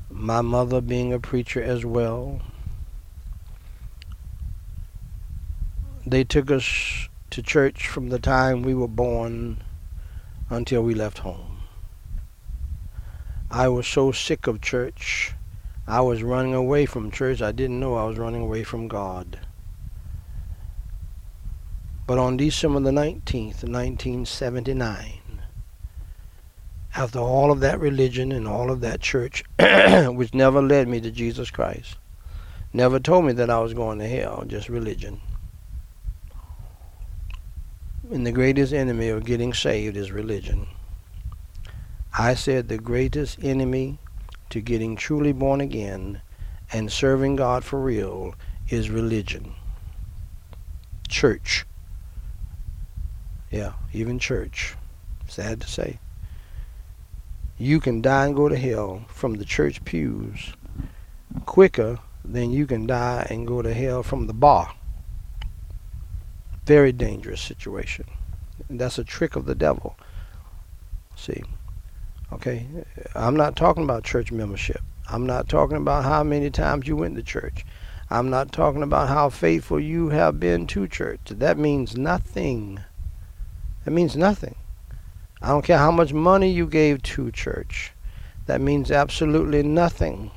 [SPEAKER 1] my mother being a preacher as well. They took us to church from the time we were born until we left home. I was so sick of church. I was running away from church. I didn't know I was running away from God. But on December the 19th, 1979, after all of that religion and all of that church, <coughs> which never led me to Jesus Christ, never told me that I was going to hell, just religion. And the greatest enemy of getting saved is religion. I said the greatest enemy to getting truly born again and serving God for real is religion. Church. Yeah, even church. Sad to say. You can die and go to hell from the church pews quicker than you can die and go to hell from the bar. Very dangerous situation. And that's a trick of the devil. See, okay, I'm not talking about church membership. I'm not talking about how many times you went to church. I'm not talking about how faithful you have been to church. That means nothing. That means nothing. I don't care how much money you gave to church. That means absolutely nothing.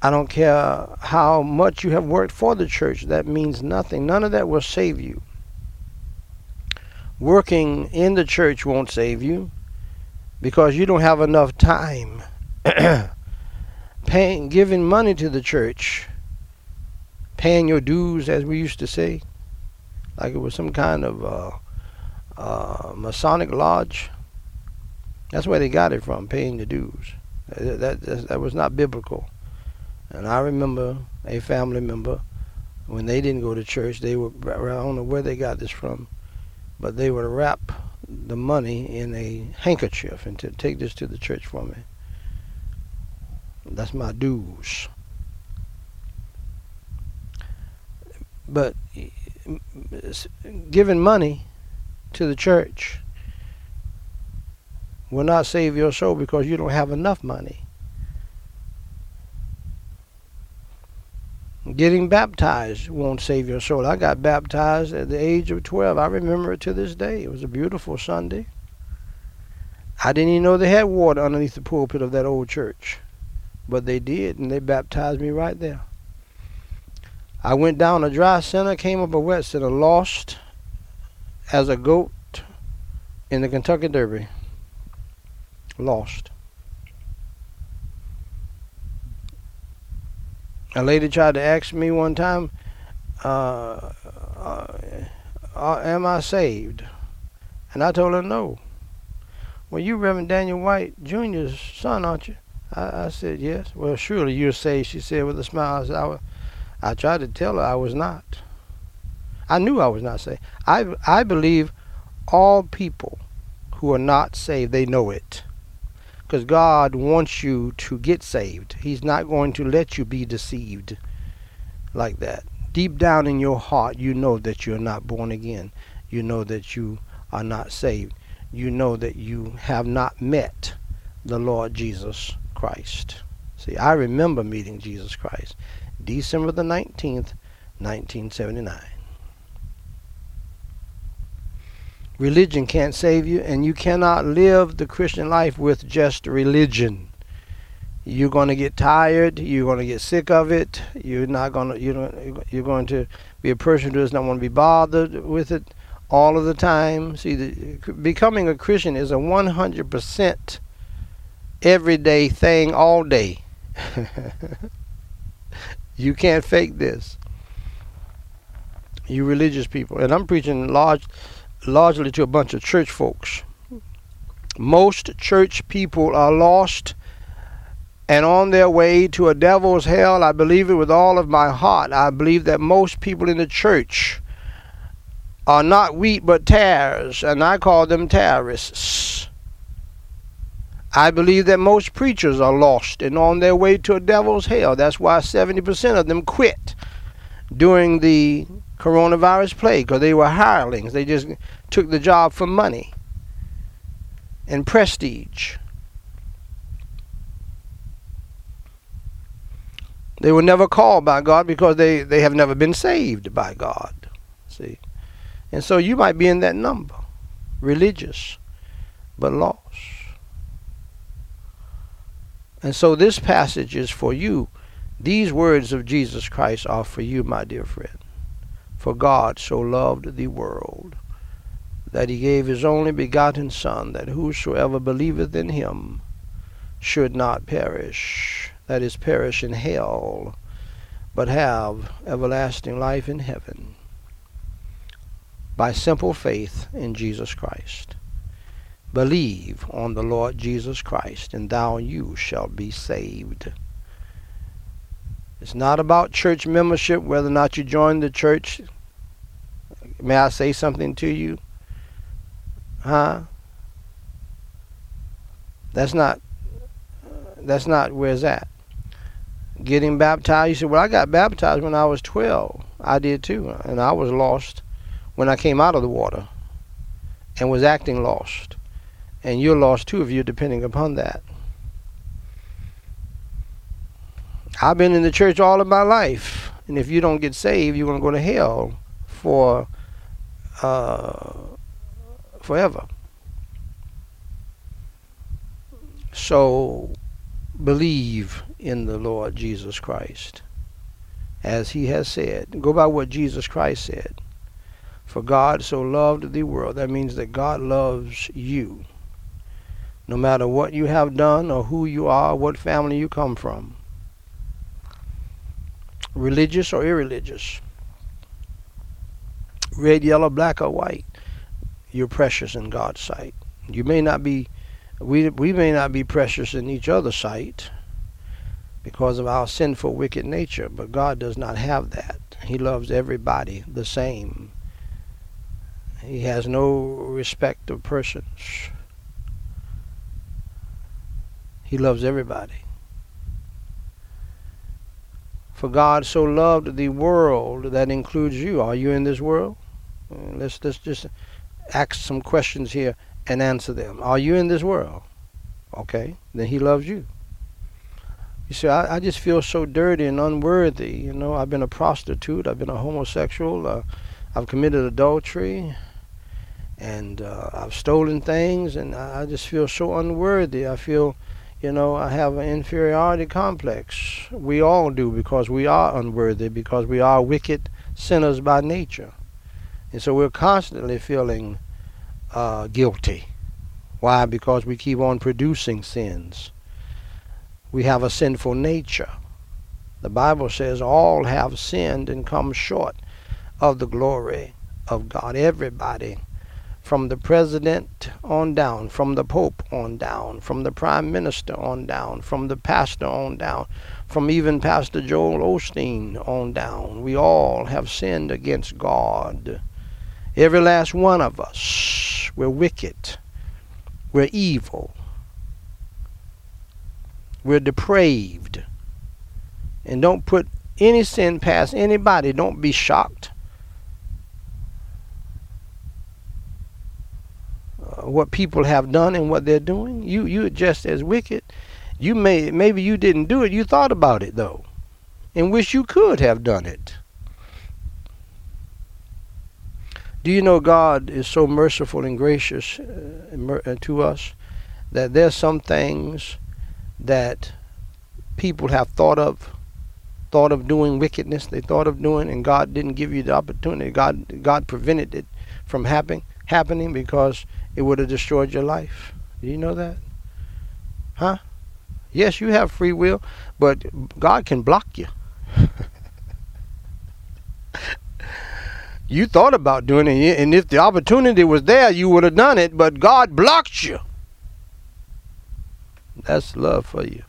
[SPEAKER 1] I don't care how much you have worked for the church. That means nothing. None of that will save you. Working in the church won't save you because you don't have enough time. <clears throat> paying, giving money to the church, paying your dues, as we used to say, like it was some kind of uh, uh, Masonic Lodge. That's where they got it from, paying the dues. That, that, that was not biblical. And I remember a family member, when they didn't go to church, they would, I don't know where they got this from, but they would wrap the money in a handkerchief and to take this to the church for me. That's my dues. But giving money to the church will not save your soul because you don't have enough money. Getting baptized won't save your soul. I got baptized at the age of 12. I remember it to this day. It was a beautiful Sunday. I didn't even know they had water underneath the pulpit of that old church. But they did, and they baptized me right there. I went down a dry center, came up a wet center, lost as a goat in the Kentucky Derby. Lost. A lady tried to ask me one time, uh, uh, uh, Am I saved? And I told her no. Well, you Reverend Daniel White Jr.'s son, aren't you? I, I said, Yes. Well, surely you're saved, she said with a smile. I, said, I, I tried to tell her I was not. I knew I was not saved. I, I believe all people who are not saved, they know it. Because God wants you to get saved. He's not going to let you be deceived like that. Deep down in your heart, you know that you're not born again. You know that you are not saved you know that you have not met the Lord Jesus Christ. See, I remember meeting Jesus Christ December the 19th, 1979. Religion can't save you, and you cannot live the Christian life with just religion. You're going to get tired. You're going to get sick of it. You're not going to. You you're going to be a person who does not want to be bothered with it all of the time. See, the, becoming a Christian is a 100% everyday thing all day. <laughs> you can't fake this. You religious people, and I'm preaching large, largely to a bunch of church folks. Most church people are lost and on their way to a devil's hell. I believe it with all of my heart. I believe that most people in the church are not wheat but tares, and I call them terrorists. I believe that most preachers are lost and on their way to a devil's hell. That's why 70% of them quit during the coronavirus plague because they were hirelings. They just took the job for money and prestige. They were never called by God because they, they have never been saved by God. See? And so you might be in that number, religious, but lost. And so this passage is for you. These words of Jesus Christ are for you, my dear friend. For God so loved the world that he gave his only begotten Son, that whosoever believeth in him should not perish, that is, perish in hell, but have everlasting life in heaven by simple faith in Jesus Christ. Believe on the Lord Jesus Christ, and thou and you shall be saved. It's not about church membership, whether or not you join the church. May I say something to you? Huh? That's not that's not where's that. Getting baptized, you said, Well, I got baptized when I was twelve. I did too, and I was lost when I came out of the water and was acting lost. And you're lost too if you're depending upon that. I've been in the church all of my life. And if you don't get saved, you're going to go to hell for uh, forever. So believe in the Lord Jesus Christ. As he has said. Go by what Jesus Christ said. For God so loved the world. That means that God loves you. No matter what you have done or who you are, what family you come from. Religious or irreligious. Red, yellow, black, or white. You're precious in God's sight. You may not be we we may not be precious in each other's sight because of our sinful wicked nature, but God does not have that. He loves everybody the same. He has no respect of persons. He loves everybody. For God so loved the world, that includes you. Are you in this world? Uh, let's, let's just ask some questions here and answer them. Are you in this world? Okay, then He loves you. You see, I, I just feel so dirty and unworthy. You know, I've been a prostitute, I've been a homosexual, uh, I've committed adultery, and uh, I've stolen things, and I just feel so unworthy. I feel, you know, I have an inferiority complex. We all do because we are unworthy, because we are wicked sinners by nature. And so we're constantly feeling uh, guilty. Why? Because we keep on producing sins. We have a sinful nature. The Bible says all have sinned and come short of the glory of God. Everybody from the president on down, from the pope on down, from the prime minister on down, from the pastor on down, from even Pastor Joel Osteen on down. We all have sinned against God. Every last one of us. We're wicked. We're evil. We're depraved. And don't put any sin past anybody. Don't be shocked. What people have done and what they're doing, you you're just as wicked. You may maybe you didn't do it. You thought about it though, and wish you could have done it. Do you know God is so merciful and gracious uh, uh to us that there's some things that people have thought of thought of doing wickedness they thought of doing and God didn't give you the opportunity God God prevented it from happening happening because it would have destroyed your life. Do you know that? Huh? Yes you have free will but God can block you. You thought about doing it and if the opportunity was there you would have done it but God blocked you. That's love for you.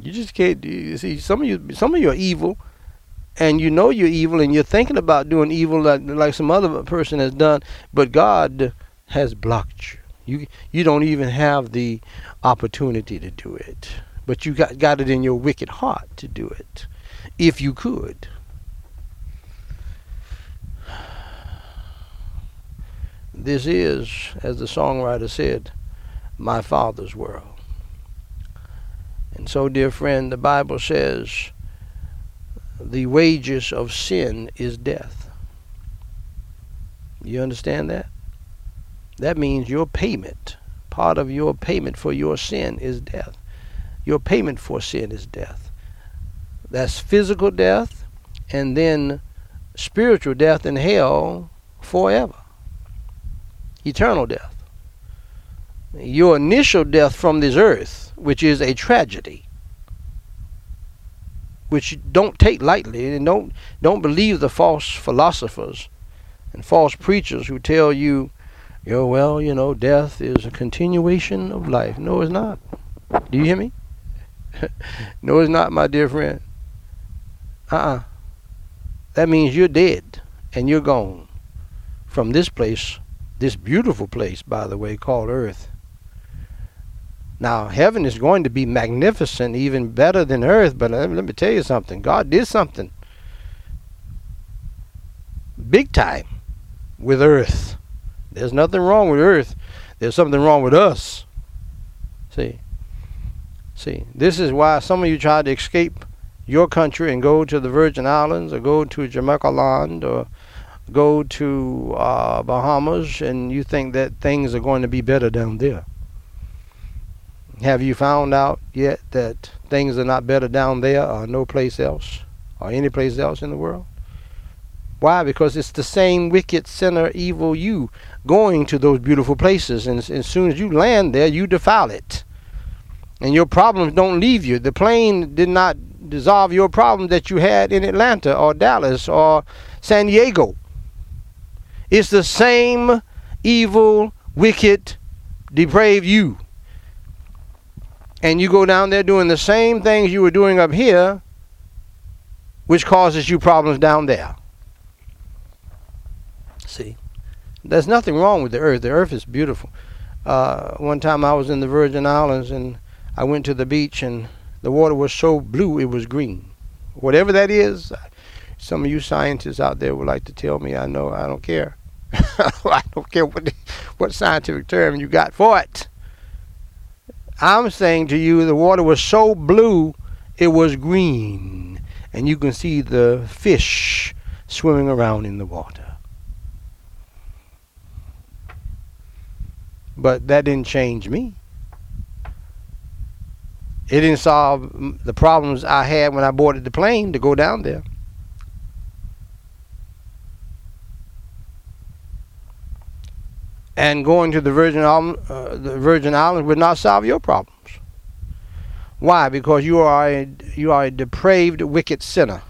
[SPEAKER 1] You just can't. You see, some of you, some of you are evil, and you know you're evil, and you're thinking about doing evil like like some other person has done, but God has blocked you. You you don't even have the opportunity to do it, but you got got it in your wicked heart to do it, if you could. This is, as the songwriter said, my father's world. And so, dear friend, the Bible says the wages of sin is death. You understand that? That means your payment, part of your payment for your sin is death. Your payment for sin is death. That's physical death and then spiritual death in hell forever. Eternal death. Your initial death from this earth which is a tragedy, which don't take lightly and don't don't believe the false philosophers and false preachers who tell you, you well, you know, death is a continuation of life. No, it's not. Do you hear me? <laughs> no, it's not, my dear friend. Uh-uh. That means you're dead and you're gone from this place, this beautiful place, by the way, called Earth now, heaven is going to be magnificent, even better than earth, but let, me tell you something. God did something big time with earth. There's nothing wrong with earth. There's something wrong with us. See? See, this is why some of you try to escape your country and go to the Virgin Islands or go to Jamaica land or go to uh, Bahamas and you think that things are going to be better down there. Have you found out yet that things are not better down there or no place else or any place else in the world? Why? Because it's the same wicked, sinner, evil you going to those beautiful places. And as soon as you land there, you defile it. And your problems don't leave you. The plane did not dissolve your problem that you had in Atlanta or Dallas or San Diego. It's the same evil, wicked, depraved you and you go down there doing the same things you were doing up here, which causes you problems down there. See, there's nothing wrong with the earth. The earth is beautiful. Uh, one time I was in the Virgin Islands and I went to the beach and the water was so blue it was green. Whatever that is, some of you scientists out there would like to tell me. I know I don't care. <laughs> I don't care what what scientific term you got for it. I'm saying to you, the water was so blue, it was green. And you can see the fish swimming around in the water. But that didn't change me. It didn't solve the problems I had when I boarded the plane to go down there. And going to the Virgin Islands, uh, the Virgin Islands would not solve your problems. Why? Because you are a, you are a depraved, wicked sinner,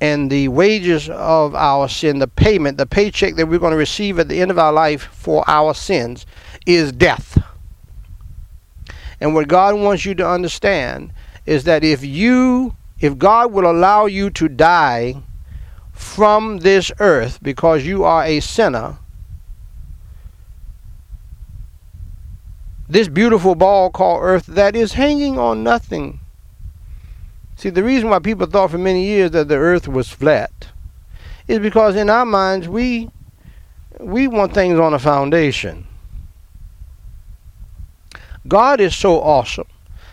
[SPEAKER 1] And the wages of our sin, the payment, the paycheck that we're going to receive at the end of our life for our sins, is death. And what God wants you to understand is that if you, if God will allow you to die from this earth because you are a sinner, this beautiful ball called earth that is hanging on nothing. See, the reason why people thought for many years that the earth was flat is because in our minds we we want things on a foundation. God is so awesome.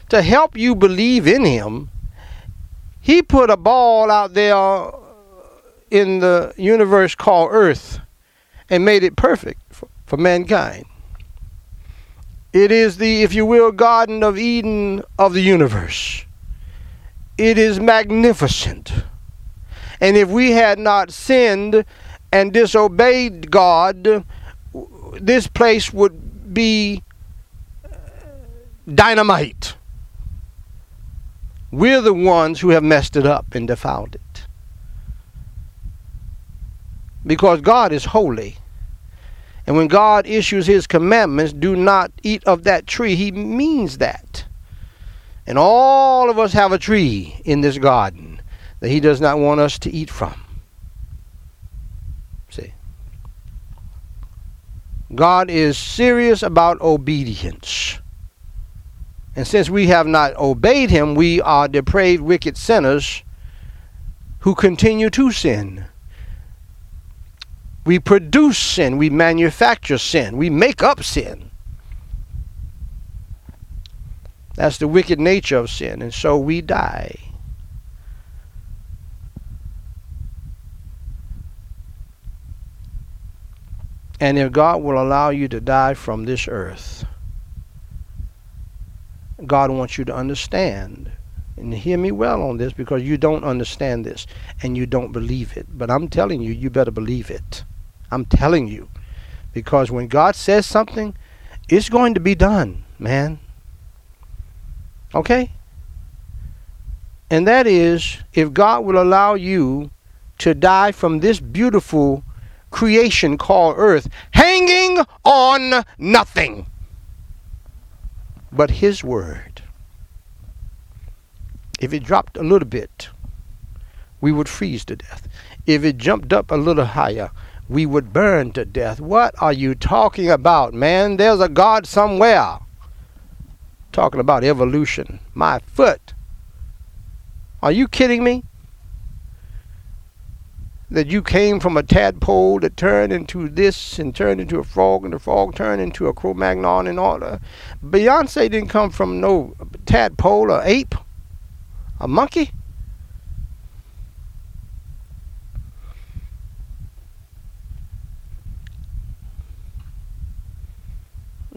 [SPEAKER 1] To help you believe in him, he put a ball out there in the universe called earth and made it perfect for, for mankind. It is the, if you will, Garden of Eden of the universe. It is magnificent. And if we had not sinned and disobeyed God, this place would be uh, dynamite. We're the ones who have messed it up and defiled it. Because God is holy. And when God issues his commandments, do not eat of that tree, he means that. And all of us have a tree in this garden that he does not want us to eat from. See? God is serious about obedience. And since we have not obeyed him, we are depraved, wicked sinners who continue to sin. We produce sin. We manufacture sin. We make up sin. That's the wicked nature of sin. And so we die. And if God will allow you to die from this earth, God wants you to understand and hear me well on this because you don't understand this and you don't believe it. But I'm telling you, you better believe it. I'm telling you. Because when God says something, it's going to be done, man. Okay? And that is if God will allow you to die from this beautiful creation called earth, hanging on nothing but His Word. If it dropped a little bit, we would freeze to death. If it jumped up a little higher, we would burn to death. What are you talking about, man? There's a God somewhere. Talking about evolution. My foot. Are you kidding me? That you came from a tadpole that turned into this and turned into a frog and the frog turned into a Cro-Magnon and all that. Beyonce didn't come from no tadpole or ape, a monkey.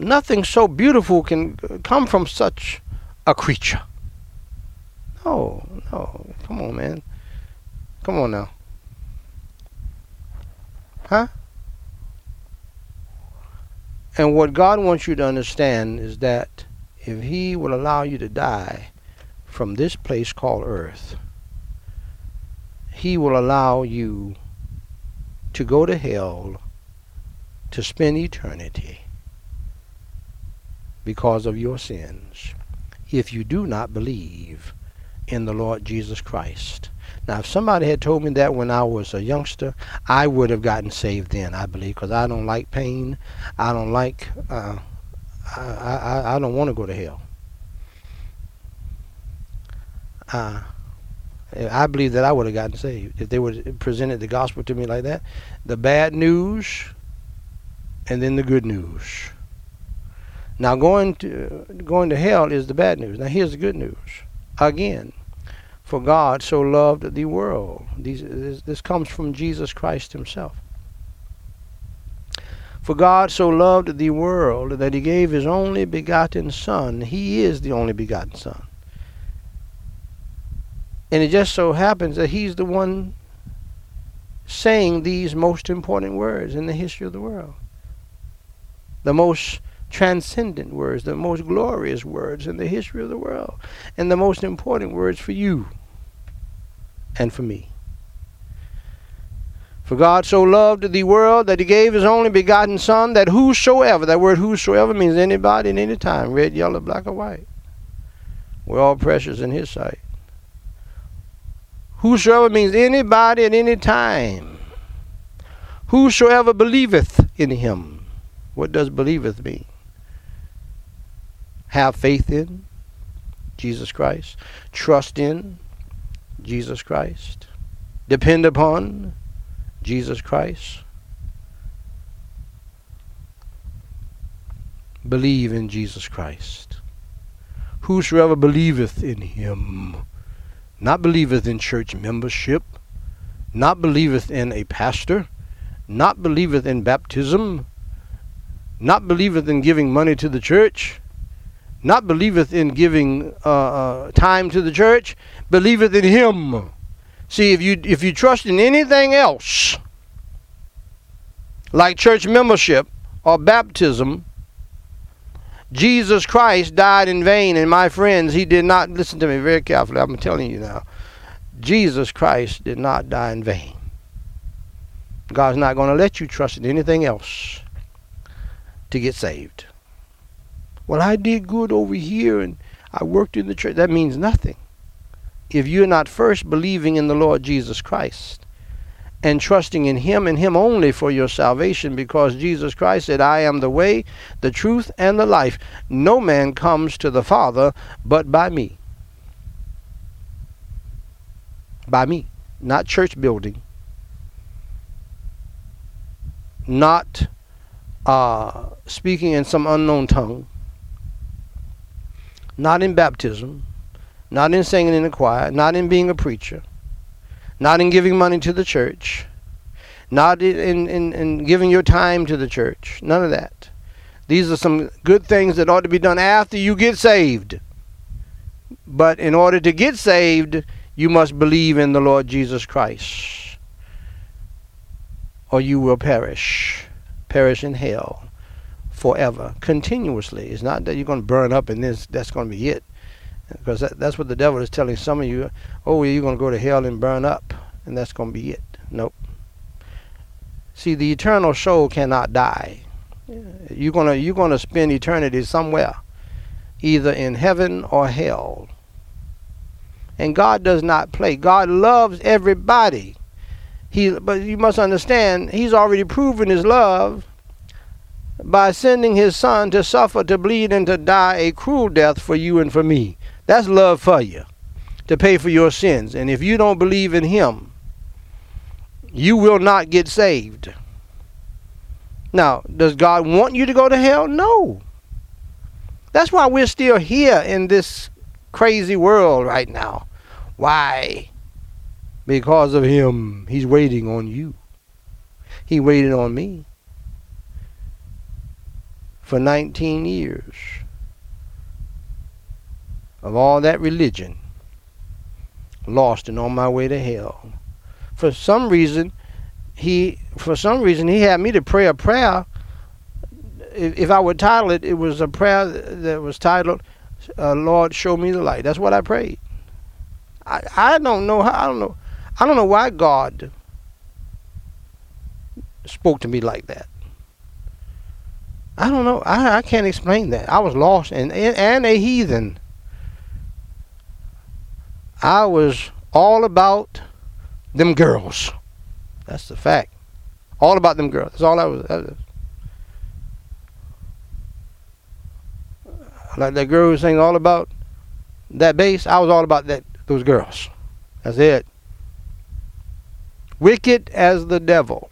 [SPEAKER 1] nothing so beautiful can come from such a creature. No, no. Come on, man. Come on now. Huh? And what God wants you to understand is that if He will allow you to die from this place called earth, He will allow you to go to hell to spend eternity because of your sins if you do not believe in the Lord Jesus Christ. Now, if somebody had told me that when I was a youngster, I would have gotten saved then, I believe, because I don't like pain. I don't like, uh, I, I, I don't want to go to hell. Uh, I believe that I would have gotten saved if they would have presented the gospel to me like that. The bad news and then the good news. Now going to going to hell is the bad news. Now here's the good news. Again, for God so loved the world. These, this, this comes from Jesus Christ himself. For God so loved the world that he gave his only begotten Son. He is the only begotten Son. And it just so happens that he's the one saying these most important words in the history of the world. The most transcendent words, the most glorious words in the history of the world, and the most important words for you and for me. For God so loved the world that he gave his only begotten Son, that whosoever, that word whosoever means anybody in any time, red, yellow, black, or white. We're all precious in his sight. Whosoever means anybody at any time. Whosoever believeth in him. What does believeth mean? Have faith in Jesus Christ. Trust in Jesus Christ. Depend upon Jesus Christ. Believe in Jesus Christ. Whosoever believeth in him, not believeth in church membership, not believeth in a pastor, not believeth in baptism, not believeth in giving money to the church, not believeth in giving uh, uh, time to the church, believeth in him. See, if you if you trust in anything else, like church membership or baptism, Jesus Christ died in vain. And my friends, he did not listen to me very carefully. I'm telling you now. Jesus Christ did not die in vain. God's not going to let you trust in anything else to get saved. Well, I did good over here and I worked in the church. That means nothing if you're not first believing in the Lord Jesus Christ and trusting in Him and Him only for your salvation, because Jesus Christ said, I am the way, the truth, and the life. No man comes to the Father but by me. By me, not church building, not uh, speaking in some unknown tongue, not in baptism. Not in singing in the choir, not in being a preacher, not in giving money to the church, not in, in, in giving your time to the church. None of that. These are some good things that ought to be done after you get saved. But in order to get saved, you must believe in the Lord Jesus Christ, or you will perish, perish in hell forever, continuously. It's not that you're going to burn up and this that's going to be it because that, that's what the devil is telling some of you. Oh, you're going to go to hell and burn up, and that's going to be it. Nope. See, the eternal soul cannot die. You're gonna you're gonna spend eternity somewhere, either in heaven or hell. And God does not play. God loves everybody. He, but you must understand, He's already proven His love by sending His Son to suffer, to bleed, and to die a cruel death for you and for me. That's love for you to pay for your sins. And if you don't believe in Him, you will not get saved. Now, does God want you to go to hell? No. That's why we're still here in this crazy world right now. Why? Because of Him. He's waiting on you. He waited on me for 19 years of all that religion, lost and on my way to hell. For some reason, he for some reason he had me to pray a prayer. If, if I would title it, it was a prayer that was titled, uh, "Lord, show me the light." That's what I prayed. I I don't know how I don't know I don't know why God spoke to me like that. I don't know. I, I can't explain that. I was lost and, and a heathen. I was all about them girls. That's the fact. All about them girls. That's all I was. was. Like that girl was saying all about that bass. I was all about that those girls. That's it. Wicked as the devil.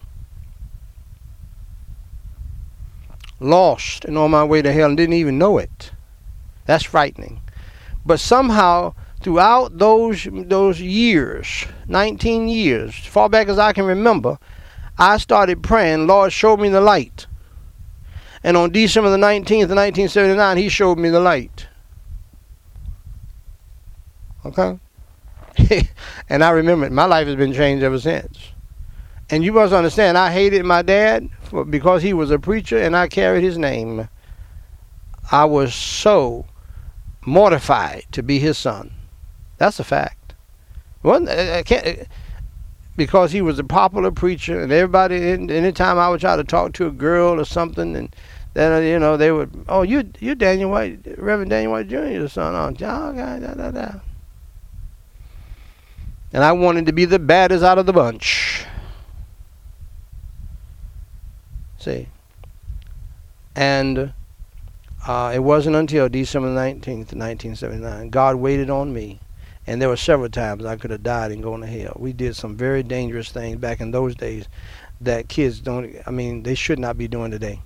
[SPEAKER 1] Lost and on my way to hell and didn't even know it. That's frightening. But somehow throughout those those years, 19 years, as far back as I can remember, I started praying, Lord, show me the light. And on December the 19th, 1979, he showed me the light. Okay? <laughs> and I remember it. My life has been changed ever since. And you must understand, I hated my dad for, because he was a preacher and I carried his name. I was so mortified to be his son. That's a fact. Well, I can't because he was a popular preacher, and everybody, anytime I would try to talk to a girl or something, and then uh, you know they would, oh, you you Daniel White, Reverend Daniel White Jr. son, oh, okay, da, da, da. And I wanted to be the baddest out of the bunch. See, and uh, it wasn't until December 19th, 1979, God waited on me and there were several times I could have died and gone to hell. We did some very dangerous things back in those days that kids don't, I mean, they should not be doing today.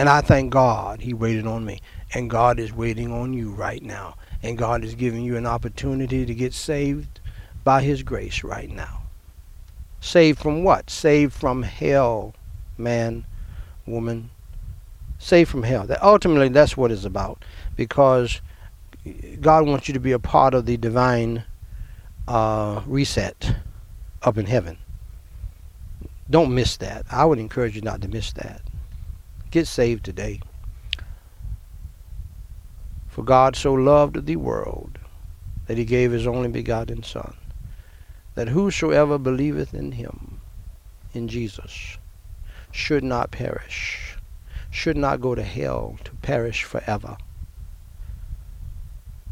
[SPEAKER 1] And I thank God he waited on me. And God is waiting on you right now. And God is giving you an opportunity to get saved by his grace right now. Saved from what? Saved from hell, man, woman. Saved from hell. That ultimately that's what it's about. Because God wants you to be a part of the divine uh, reset up in heaven. Don't miss that. I would encourage you not to miss that. Get saved today. For God so loved the world that he gave his only begotten Son that whosoever believeth in him, in Jesus, should not perish, should not go to hell to perish forever.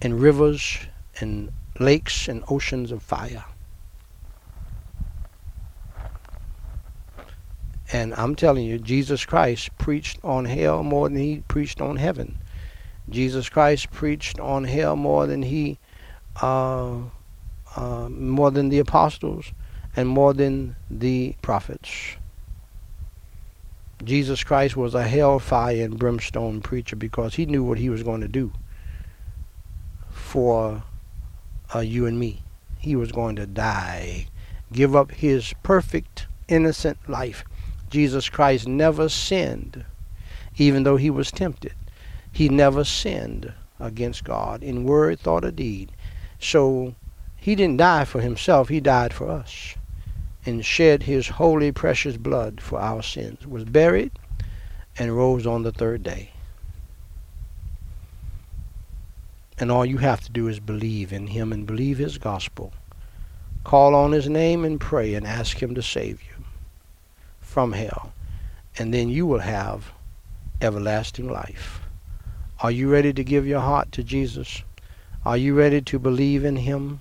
[SPEAKER 1] In rivers and lakes and oceans of fire. And I'm telling you, Jesus Christ preached on hell more than he preached on heaven. Jesus Christ preached on hell more than he uh, uh, more than the apostles and more than the prophets. Jesus Christ was a hellfire and brimstone preacher because he knew what he was going to do for uh, you and me. He was going to die, give up his perfect, innocent life. Jesus Christ never sinned, even though he was tempted. He never sinned against God in word, thought, or deed. So he didn't die for himself, he died for us and shed his holy, precious blood for our sins, was buried, and rose on the third day. And all you have to do is believe in him and believe his gospel. Call on his name and pray and ask him to save you from hell. And then you will have everlasting life. Are you ready to give your heart to Jesus? Are you ready to believe in him?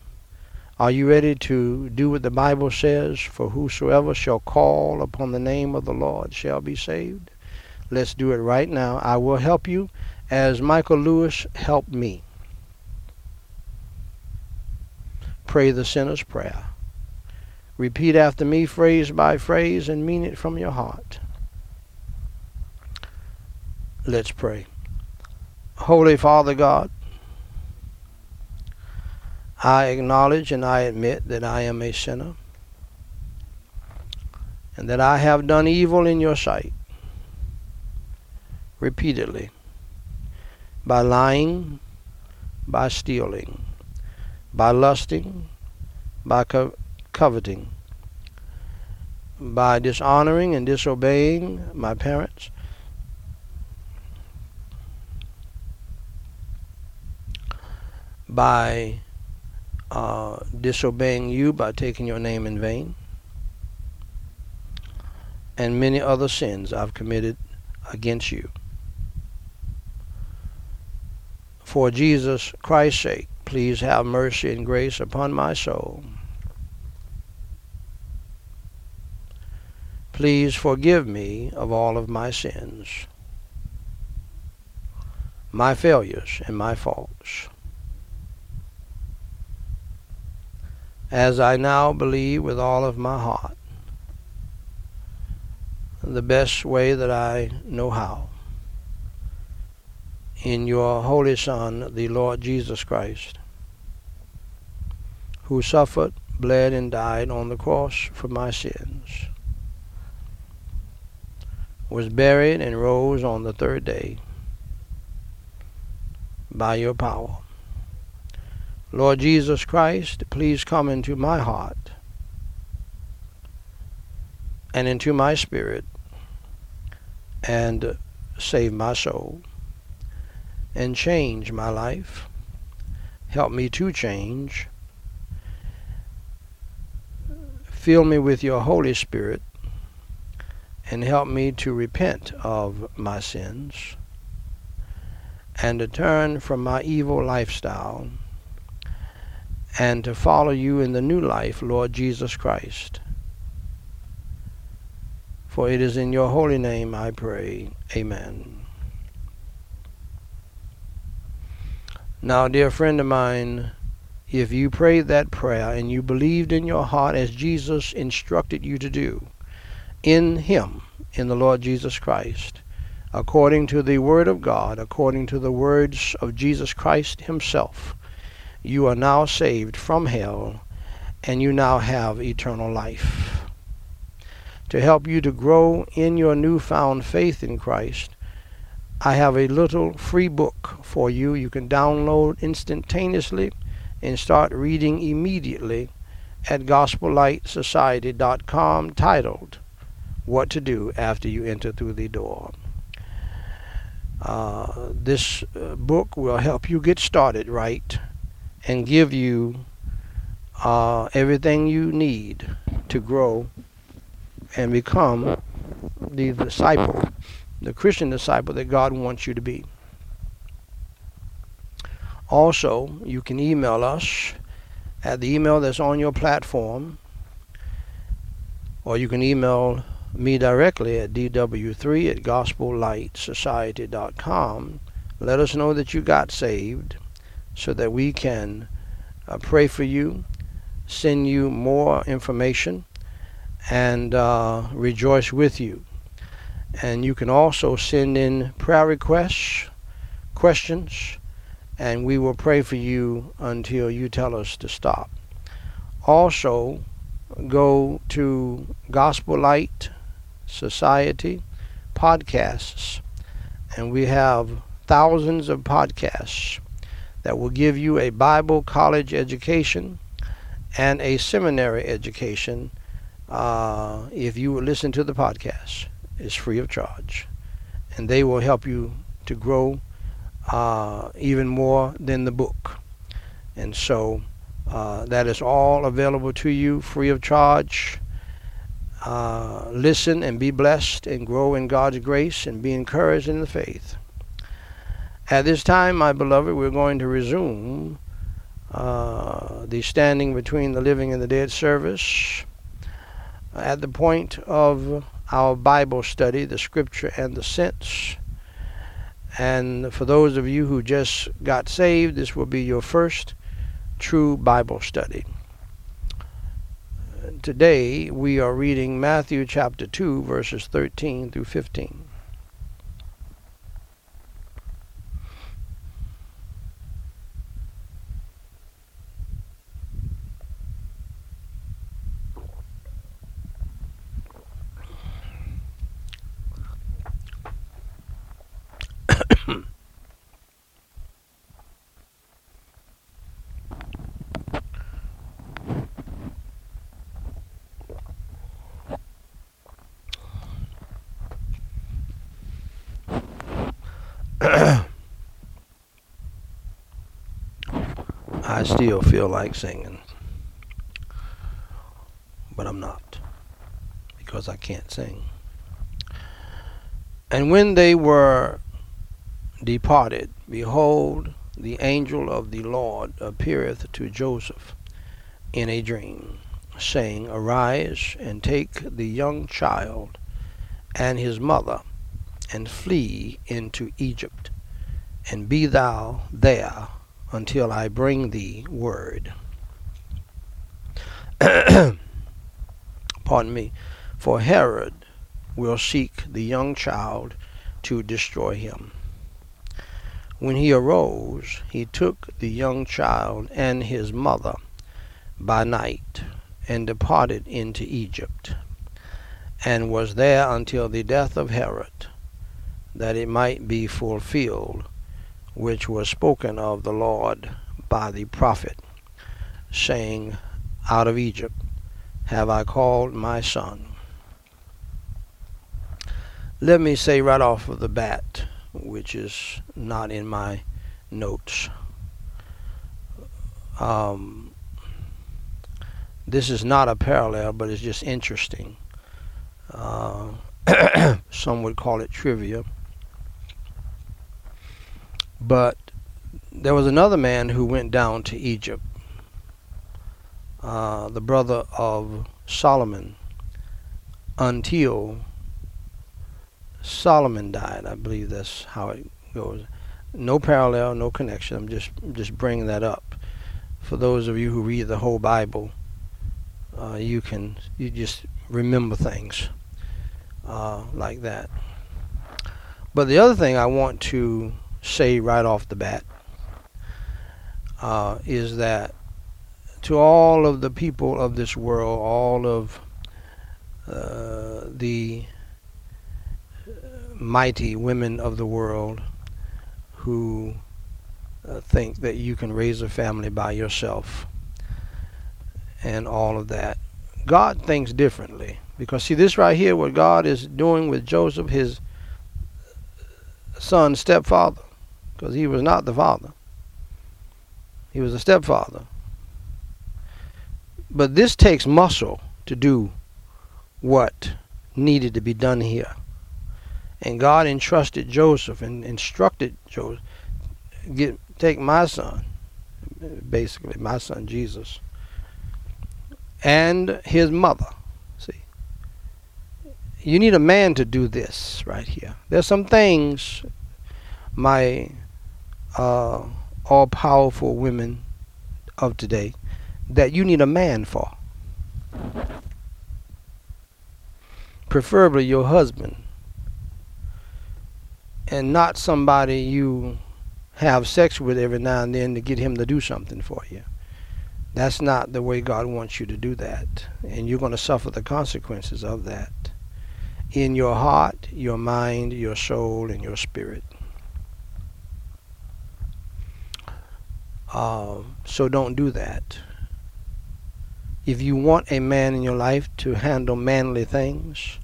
[SPEAKER 1] Are you ready to do what the Bible says? For whosoever shall call upon the name of the Lord shall be saved. Let's do it right now. I will help you as Michael Lewis helped me. Pray the sinner's prayer. Repeat after me, phrase by phrase, and mean it from your heart. Let's pray. Holy Father God, I acknowledge and I admit that I am a sinner and that I have done evil in your sight repeatedly by lying, by stealing, by lusting, by co- coveting, by dishonoring and disobeying my parents. By uh, disobeying you by taking your name in vain, and many other sins I've committed against you. For Jesus Christ's sake, please have mercy and grace upon my soul. Please forgive me of all of my sins, my failures, and my faults. As I now believe with all of my heart, the best way that I know how. In your Holy Son, the Lord Jesus Christ, who suffered, bled, and died on the cross for my sins, was buried, and rose on the third day by your power. Lord Jesus Christ, please come into my heart and into my spirit and save my soul and change my life. Help me to change. Fill me with your Holy Spirit and help me to repent of my sins and to turn from my evil lifestyle and to follow you in the new life, Lord Jesus Christ. For it is in your holy name I pray. Amen. Now, dear friend of mine, if you prayed that prayer and you believed in your heart as Jesus instructed you to do, in Him, in the Lord Jesus Christ, according to the Word of God, according to the words of Jesus Christ Himself, you are now saved from hell and you now have eternal life. To help you to grow in your newfound faith in Christ, I have a little free book for you. You can download instantaneously and start reading immediately at gospellightsociety.com titled What to Do After You Enter Through the Door. Uh, this uh, book will help you get started right and give you uh, everything you need to grow and become the disciple, the Christian disciple that God wants you to be. Also, you can email us at the email that's on your platform, or you can email me directly at dw3 at gospellightsociety.com. Let us know that you got saved so that we can uh, pray for you, send you more information, and uh, rejoice with you. And you can also send in prayer requests, questions, and we will pray for you until you tell us to stop. Also, go to Gospel Light Society podcasts, and we have thousands of podcasts that will give you a Bible college education and a seminary education uh, if you listen to the podcast. It's free of charge. And they will help you to grow uh, even more than the book. And so uh, that is all available to you free of charge. Uh, listen and be blessed and grow in God's grace and be encouraged in the faith. At this time, my beloved, we're going to resume uh, the standing between the living and the dead service at the point of our Bible study, the scripture and the sense. And for those of you who just got saved, this will be your first true Bible study. Today we are reading Matthew chapter 2, verses 13 through 15. <coughs> I still feel like singing, but I'm not because I can't sing. And when they were departed, behold, the angel of the Lord appeareth to Joseph in a dream, saying, Arise and take the young child and his mother, and flee into Egypt, and be thou there until I bring thee word. <clears throat> Pardon me. For Herod will seek the young child to destroy him. When he arose, he took the young child and his mother by night and departed into Egypt, and was there until the death of Herod, that it might be fulfilled which was spoken of the Lord by the prophet, saying, Out of Egypt have I called my son. let me say right off of the bat, which is not in my notes. Um, this is not a parallel, but it's just interesting. Uh, <coughs> some would call it trivia. But there was another man who went down to Egypt, uh, the brother of Solomon, until Solomon died. I believe that's how it goes. No parallel, no connection. I'm just just bringing that up. For those of you who read the whole Bible, uh, you can you just remember things uh, like that. But the other thing I want to say right off the bat uh, is that to all of the people of this world, all of uh, the mighty women of the world who uh, think that you can raise a family by yourself and all of that. God thinks differently. Because see this right here, what God is doing with Joseph, his son's stepfather, because he was not the father. He was a stepfather. But this takes muscle to do what needed to be done here. And God entrusted Joseph and instructed Joseph, get take my son, basically my son Jesus, and his mother. See, you need a man to do this right here. There's some things my uh, all powerful women of today that you need a man for. Preferably your husband. And not somebody you have sex with every now and then to get him to do something for you. That's not the way God wants you to do that. And you're going to suffer the consequences of that in your heart, your mind, your soul, and your spirit. Uh, so don't do that. If you want a man in your life to handle manly things,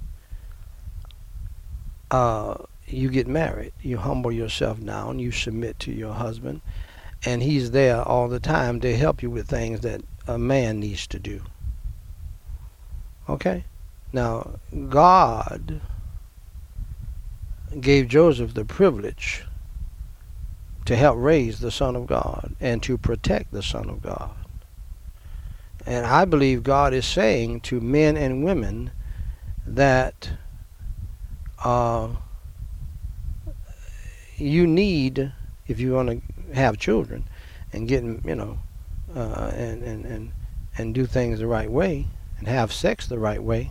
[SPEAKER 1] uh, you get married. You humble yourself down. You submit to your husband. And he's there all the time to help you with things that a man needs to do. Okay? Now, God gave Joseph the privilege to help raise the Son of God and to protect the Son of God. And I believe God is saying to men and women that uh, you need, if you want to have children and get, you know, uh, and, and, and, and do things the right way and have sex the right way,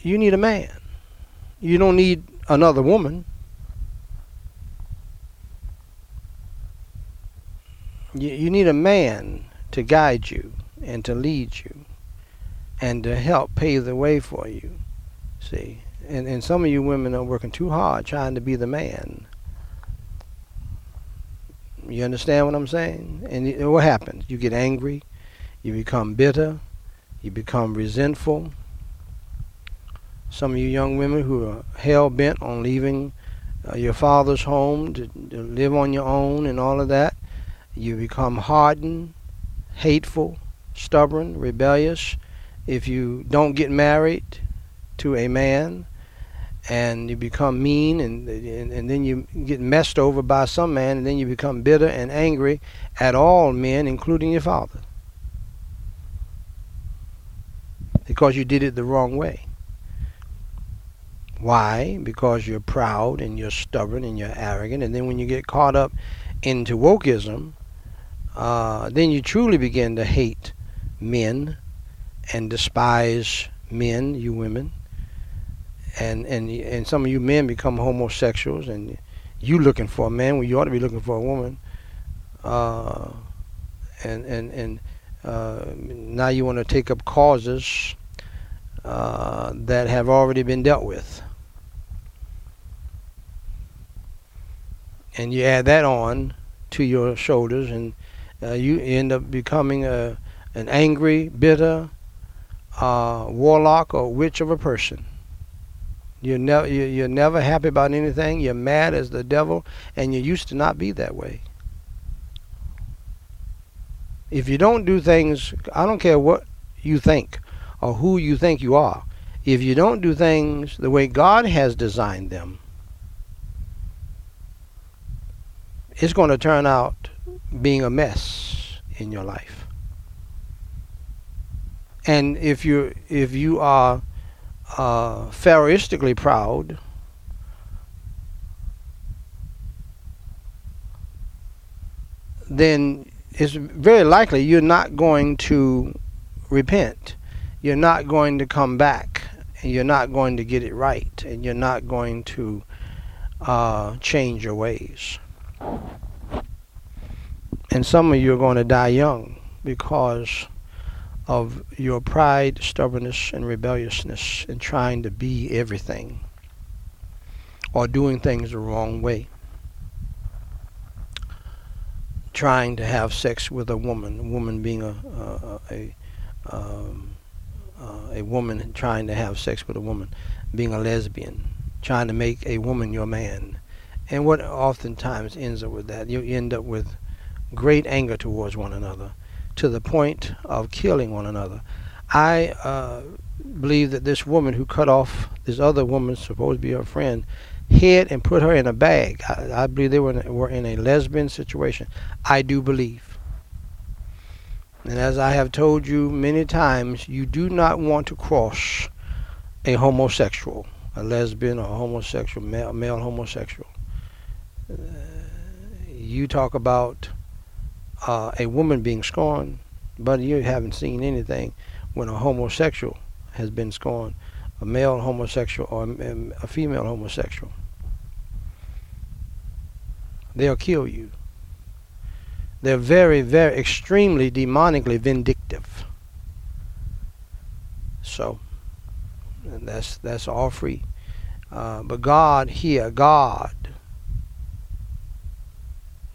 [SPEAKER 1] you need a man. You don't need another woman. You, you need a man to guide you and to lead you and to help pave the way for you. See, and, and some of you women are working too hard trying to be the man. You understand what I'm saying? And what happens? You get angry, you become bitter, you become resentful. Some of you young women who are hell bent on leaving uh, your father's home to, to live on your own and all of that, you become hardened, hateful, stubborn, rebellious. If you don't get married to a man and you become mean and, and, and then you get messed over by some man and then you become bitter and angry at all men, including your father. Because you did it the wrong way. Why? Because you're proud and you're stubborn and you're arrogant. And then when you get caught up into wokeism, uh, then you truly begin to hate men and despise men, you women, and and and some of you men become homosexuals, and you looking for a man when you ought to be looking for a woman, uh, and and and uh, now you want to take up causes uh, that have already been dealt with, and you add that on to your shoulders, and uh, you end up becoming a, an angry, bitter uh, warlock or witch of a person. You're never you're never happy about anything. You're mad as the devil, and you used to not be that way. If you don't do things, I don't care what you think or who you think you are. If you don't do things the way God has designed them, it's going to turn out being a mess in your life. And if you if you are uh, pharaohistically proud, then it's very likely you're not going to repent. You're not going to come back. And you're not going to get it right. And you're not going to uh, change your ways. And some of you are going to die young because of your pride, stubbornness, and rebelliousness in trying to be everything or doing things the wrong way. Trying to have sex with a woman, a woman being a a, a, um, uh, a woman trying to have sex with a woman, being a lesbian, trying to make a woman your man, and what oftentimes ends up with that, you end up with great anger towards one another to the point of killing one another. I uh, believe that this woman who cut off this other woman, supposed to be her friend, hid and put her in a bag. I, I believe they were in, were in a lesbian situation. I do believe. And as I have told you many times, you do not want to cross a homosexual, a lesbian or a homosexual, male, male homosexual. Uh, you talk about uh, a woman being scorned, but you haven't seen anything when a homosexual has been scorned, a male homosexual or a female homosexual. They'll kill you. They're very, very extremely demonically vindictive. So that's that's all free. Uh, but God here, God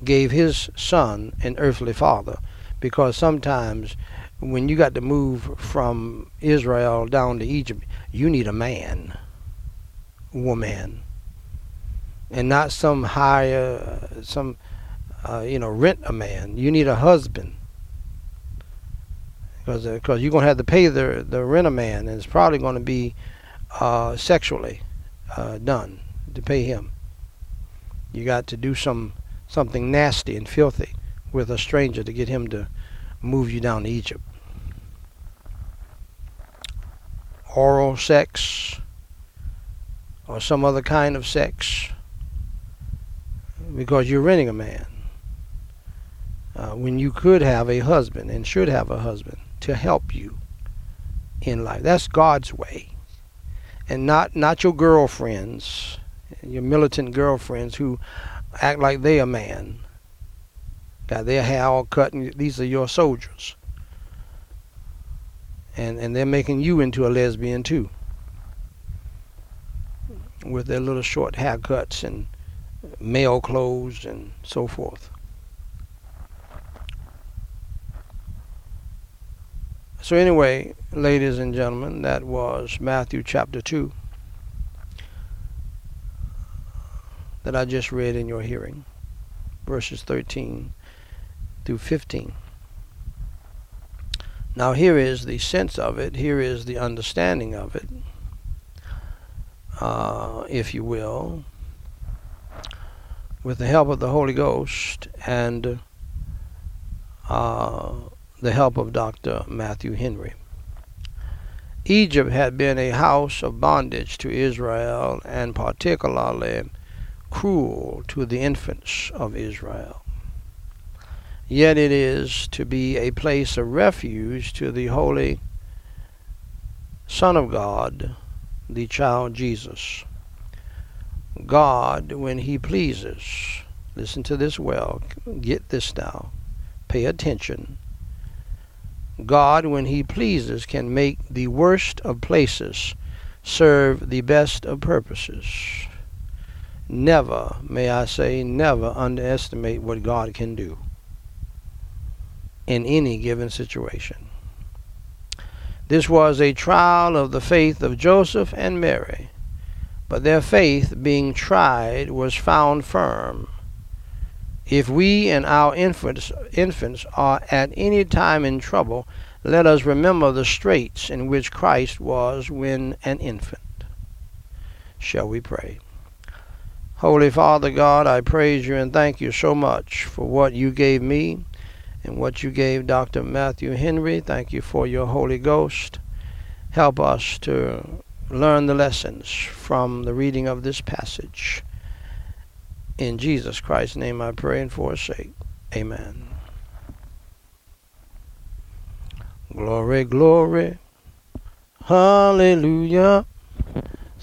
[SPEAKER 1] gave his son an earthly father because sometimes when you got to move from Israel down to Egypt, you need a man, woman, and not some hire, some, uh, you know, rent a man. You need a husband because because uh, you're gonna have to pay the the rent a man, and it's probably going to be uh, sexually uh, done to pay him. You got to do some something nasty and filthy with a stranger to get him to move you down to Egypt. Oral sex or some other kind of sex because you're renting a man. Uh, when you could have a husband and should have a husband to help you in life. That's God's way. And not, not your girlfriends, your militant girlfriends who act like they a man. Got their hair all cut, and these are your soldiers. And and they're making you into a lesbian too. With their little short haircuts and male clothes and so forth. So anyway, ladies and gentlemen, that was Matthew chapter 2. That I just read in your hearing, verses 13 through 15. Now, here is the sense of it, here is the understanding of it, uh, if you will, with the help of the Holy Ghost and uh, the help of Dr. Matthew Henry. Egypt had been a house of bondage to Israel and particularly cruel to the infants of Israel. Yet it is to be a place of refuge to the Holy Son of God, the child Jesus. God, when He pleases, listen to this well, get this now, pay attention. God, when He pleases, can make the worst of places serve the best of purposes never, may I say, never underestimate what God can do in any given situation. This was a trial of the faith of Joseph and Mary, but their faith, being tried, was found firm. If we and our infants, infants are at any time in trouble, let us remember the straits in which Christ was when an infant. Shall we pray? Holy Father God, I praise you and thank you so much for what you gave me and what you gave Dr. Matthew Henry. Thank you for your Holy Ghost. Help us to learn the lessons from the reading of this passage. In Jesus Christ's name I pray and forsake. Amen. Glory, glory, hallelujah.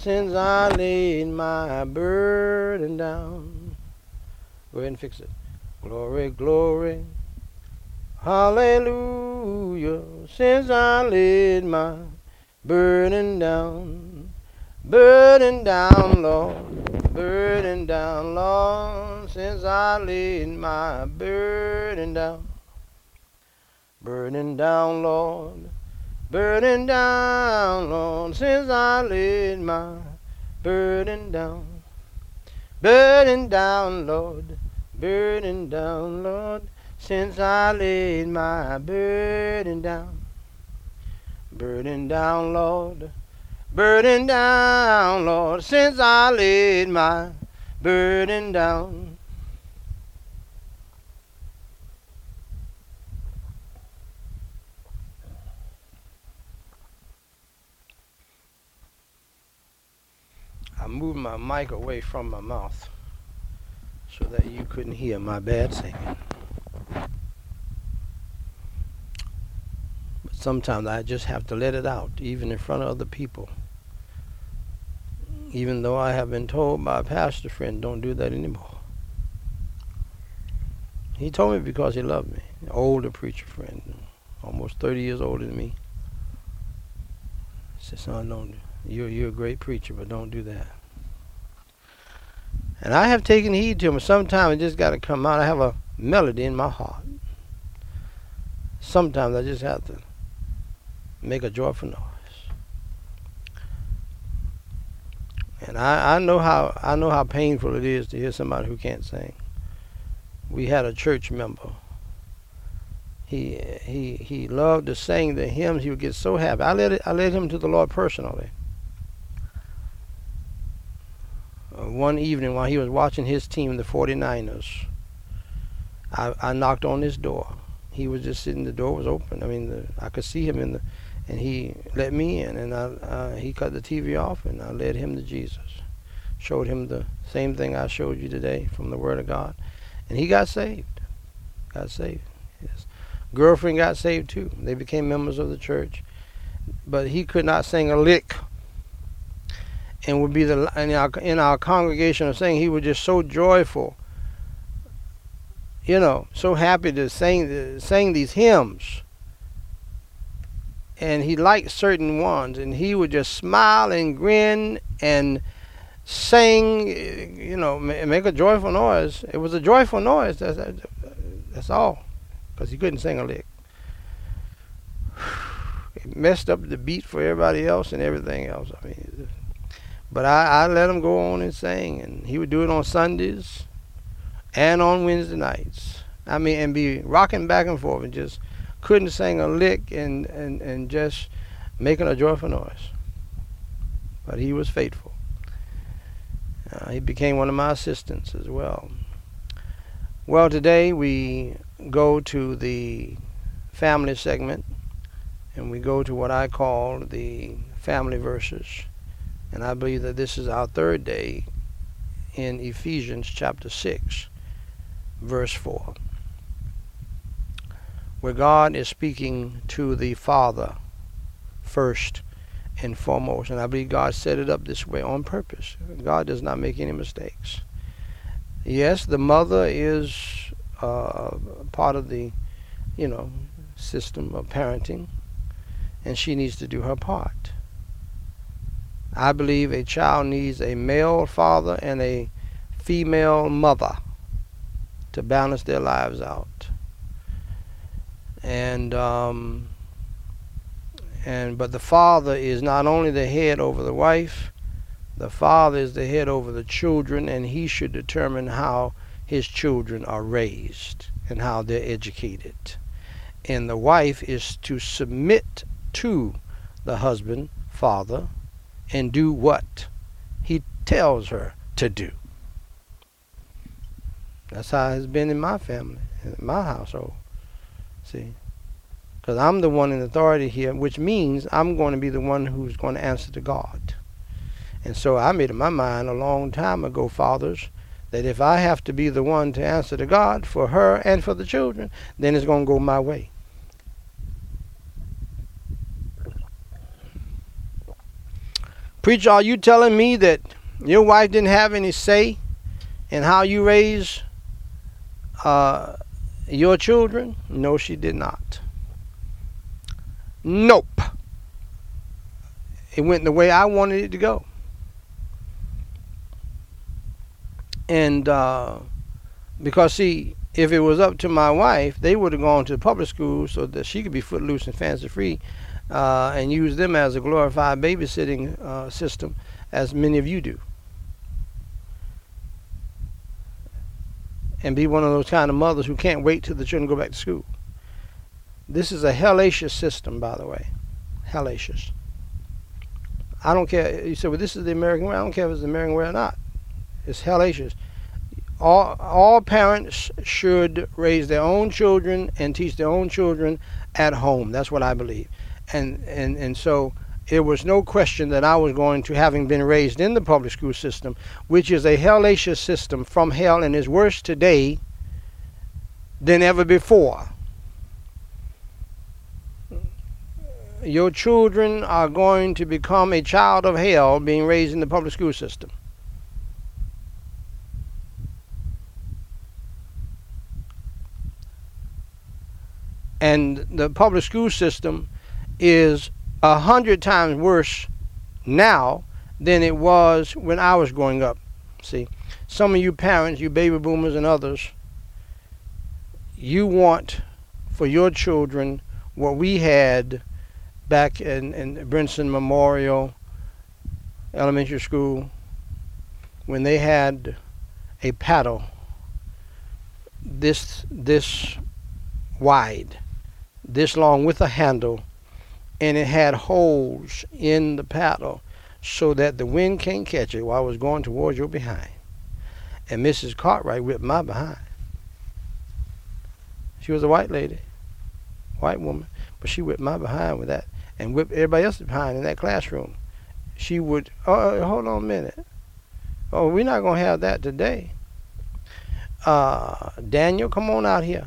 [SPEAKER 1] Since I laid my burden down. Go ahead and fix it. Glory, glory, hallelujah. Since I laid my burden down, burden down, Lord, burden down, Lord, since I laid my burden down, burden down, Lord, burden down, Lord, since I laid my burden down, burden down, Lord, burden down, Lord, since I laid my burden down. Burden down, Lord, burden down, Lord, since I laid my burden down. I moved my mic away from my mouth so that you couldn't hear my bad singing. But sometimes I just have to let it out, even in front of other people. Even though I have been told by a pastor friend, don't do that anymore. He told me because he loved me. An older preacher friend, almost 30 years older than me. He said, son, don't, you're, you're a great preacher, but don't do that. And I have taken heed to him. Sometimes it just got to come out. I have a melody in my heart. Sometimes I just have to make a joyful noise. And I, I know how I know how painful it is to hear somebody who can't sing. We had a church member. He he he loved to sing the hymns. He would get so happy. I led it, I led him to the Lord personally. Uh, one evening while he was watching his team, the 49ers, I, I knocked on his door. He was just sitting. The door was open. I mean, the, I could see him in the and he let me in, and I, uh, he cut the TV off, and I led him to Jesus. Showed him the same thing I showed you today from the Word of God, and he got saved. Got saved. His girlfriend got saved too. They became members of the church, but he could not sing a lick. And would be the in our in our congregation of saying he was just so joyful. You know, so happy to sing sing these hymns and he liked certain ones, and he would just smile and grin and sing, you know, make a joyful noise. It was a joyful noise. That's that's all, because he couldn't sing a lick. <sighs> It messed up the beat for everybody else and everything else. I mean, but I, I let him go on and sing, and he would do it on Sundays and on Wednesday nights. I mean, and be rocking back and forth and just couldn't sing a lick and, and, and just making a joyful noise. But he was faithful. Uh, he became one of my assistants as well. Well, today we go to the family segment and we go to what I call the family verses. And I believe that this is our third day in Ephesians chapter 6, verse 4 where God is speaking to the Father first and foremost. And I believe God set it up this way on purpose. God does not make any mistakes. Yes, the mother is uh, part of the, you know, system of parenting, and she needs to do her part. I believe a child needs a male father and a female mother to balance their lives out and um, and but the father is not only the head over the wife, The father is the head over the children, and he should determine how his children are raised and how they're educated. And the wife is to submit to the husband, father, and do what he tells her to do. That's how it's been in my family, in my household. See? Because I'm the one in authority here, which means I'm going to be the one who's going to answer to God. And so I made up my mind a long time ago, fathers, that if I have to be the one to answer to God for her and for the children, then it's going to go my way. Preacher, are you telling me that your wife didn't have any say in how you raise uh, your children? No, she did not. Nope. It went the way I wanted it to go. And uh, because, see, if it was up to my wife, they would have gone to the public school so that she could be footloose and fancy free uh, and use them as a glorified babysitting uh, system, as many of you do. and be one of those kind of mothers who can't wait till the children go back to school. This is a hellacious system, by the way. Hellacious. I don't care. You said, well, this is the American way. I don't care if it's the American way or not. It's hellacious. All, all parents should raise their own children and teach their own children at home. That's what I believe. And, and, and so there was no question that I was going to, having been raised in the public school system, which is a hellacious system from hell and is worse today than ever before. Your children are going to become a child of hell being raised in the public school system. And the public school system is a hundred times worse now than it was when I was growing up. See, some of you parents, you baby boomers and others, you want for your children what we had back in, in Brinson Memorial Elementary School when they had a paddle this this wide, this long with a handle and it had holes in the paddle so that the wind can't catch it while I was going towards your behind. And Mrs. Cartwright whipped my behind. She was a white lady, white woman, but she whipped my behind with that and whipped everybody else's behind in that classroom. She would, oh, hold on a minute. Oh, we're not going to have that today. Uh, Daniel, come on out here.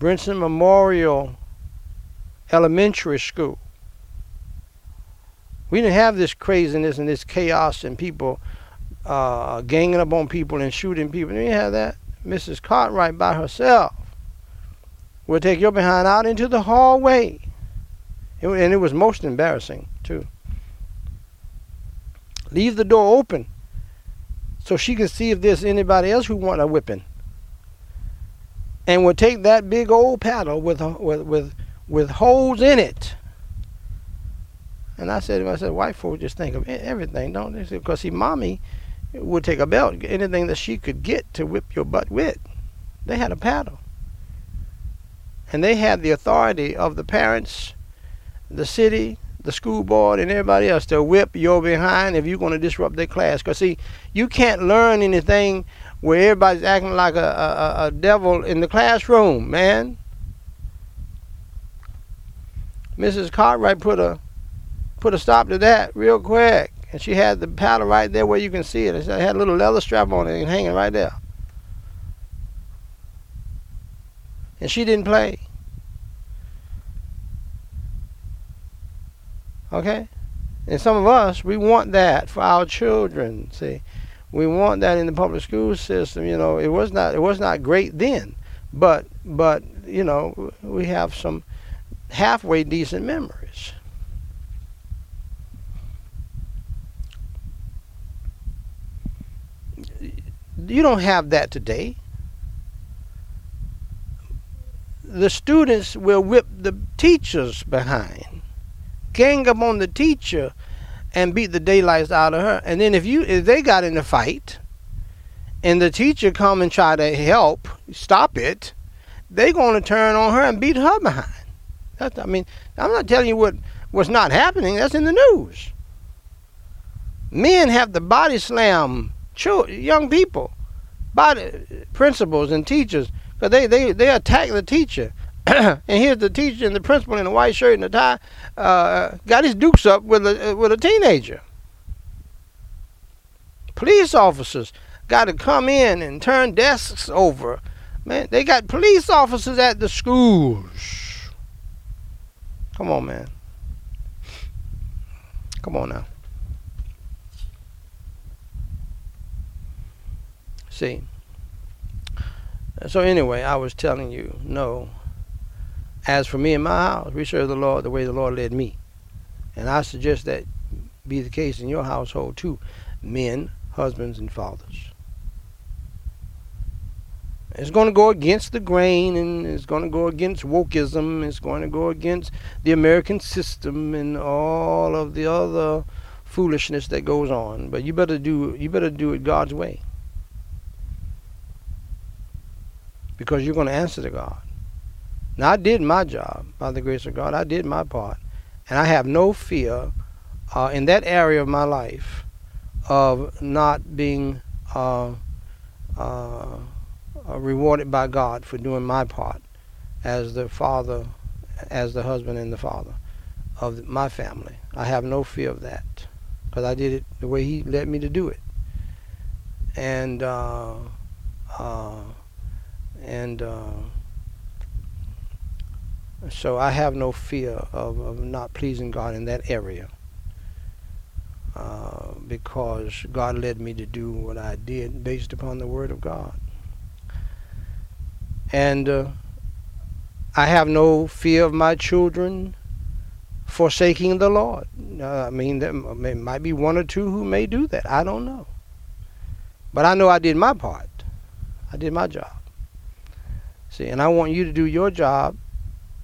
[SPEAKER 1] Brinson Memorial elementary school. We didn't have this craziness and this chaos and people uh, ganging up on people and shooting people. We didn't have that. Mrs. Cartwright by herself would take your behind out into the hallway. It, and it was most embarrassing, too. Leave the door open so she can see if there's anybody else who want a whipping. And would take that big old paddle with, with, with with holes in it. And I said to myself, white folks just think of everything, don't they? Because see, mommy would take a belt, anything that she could get to whip your butt with. They had a paddle. And they had the authority of the parents, the city, the school board, and everybody else to whip your behind if you're going to disrupt their class. Because, see, you can't learn anything where everybody's acting like a, a, a devil in the classroom, man. Mrs. Cartwright put a put a stop to that real quick. And she had the paddle right there where you can see it. It had a little leather strap on it and hanging right there. And she didn't play. Okay? And some of us, we want that for our children. See, we want that in the public school system. You know, it was not it was not great then, but but you know we have some halfway decent memories. You don't have that today. The students will whip the teachers behind, gang up on the teacher, and beat the daylights out of her. And then if you if they got in a fight and the teacher come and try to help stop it, they going to turn on her and beat her behind. That's, I mean, I'm not telling you what was not happening. That's in the news. Men have the body slam children, young people, body principals and teachers, because they, they, they attack the teacher. <clears throat> and here's the teacher and the principal in a white shirt and a tie, uh, got his dukes up with a with a teenager. Police officers got to come in and turn desks over. Man, they got police officers at the schools. Come on, man. Come on now. See. So anyway, I was telling you, no. As for me and my house, we serve the Lord the way the Lord led me. And I suggest that be the case in your household too. Men, husbands, and fathers. It's going to go against the grain and it's going to go against wokeism. It's going to go against the American system and all of the other foolishness that goes on. But you better do you better do it God's way. Because you're going to answer to God. Now I did my job by the grace of God. I did my part. And I have no fear uh, in that area of my life of not being uh, uh, uh, rewarded by God for doing my part as the father, as the husband and the father of my family. I have no fear of that because I did it the way He led me to do it. And uh, uh, and uh, so I have no fear of, of not pleasing God in that area. Uh, because God led me to do what I did based upon the Word of God. And uh, I have no fear of my children forsaking the Lord. Uh, I mean, there might be one or two who may do that. I don't know. But I know I did my part. I did my job. See, and I want you to do your job.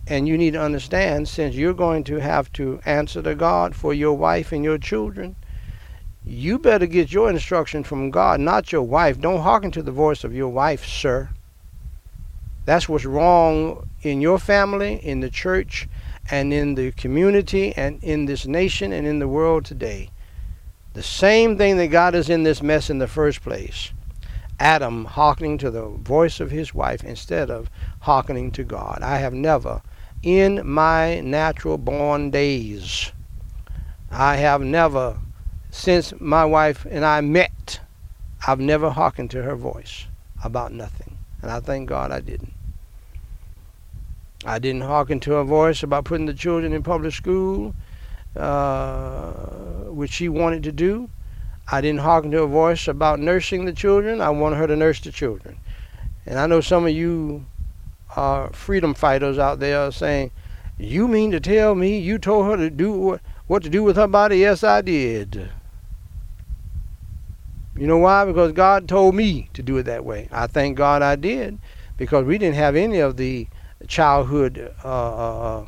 [SPEAKER 1] And you need to understand, since you're going to have to answer to God for your wife and your children, you better get your instruction from God, not your wife. Don't hearken to the voice of your wife, sir. That's what's wrong in your family, in the church, and in the community, and in this nation, and in the world today. The same thing that got us in this mess in the first place. Adam hearkening to the voice of his wife instead of hearkening to God. I have never, in my natural born days, I have never, since my wife and I met, I've never hearkened to her voice about nothing. And I thank God I didn't. I didn't hearken to her voice about putting the children in public school, uh, which she wanted to do. I didn't hearken to her voice about nursing the children. I wanted her to nurse the children. And I know some of you are freedom fighters out there saying, You mean to tell me you told her to do what, what to do with her body? Yes, I did. You know why? Because God told me to do it that way. I thank God I did because we didn't have any of the childhood uh, uh,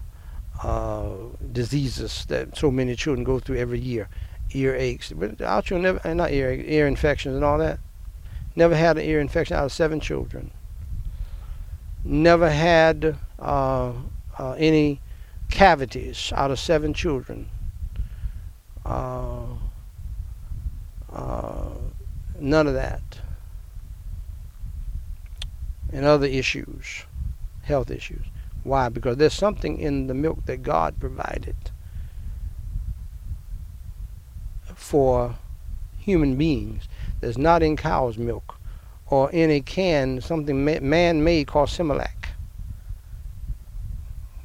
[SPEAKER 1] uh, diseases that so many children go through every year, ear aches. But our children never, not ear ear infections and all that. Never had an ear infection out of seven children. Never had uh, uh, any cavities out of seven children. Uh, none of that. And other issues health issues. Why? Because there's something in the milk that God provided for human beings that's not in cow's milk or in a can, something man made called Similac.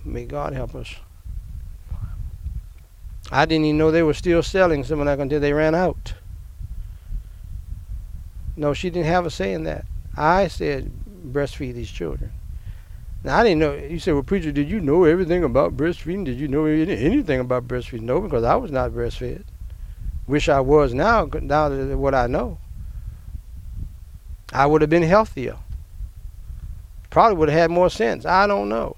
[SPEAKER 1] May God help us. I didn't even know they were still selling Similac until they ran out. No, she didn't have a say in that. I said, breastfeed these children. Now, I didn't know. You said, well, preacher, did you know everything about breastfeeding? Did you know anything about breastfeeding? No, because I was not breastfed. Wish I was now, now that what I know. I would have been healthier. Probably would have had more sense. I don't know.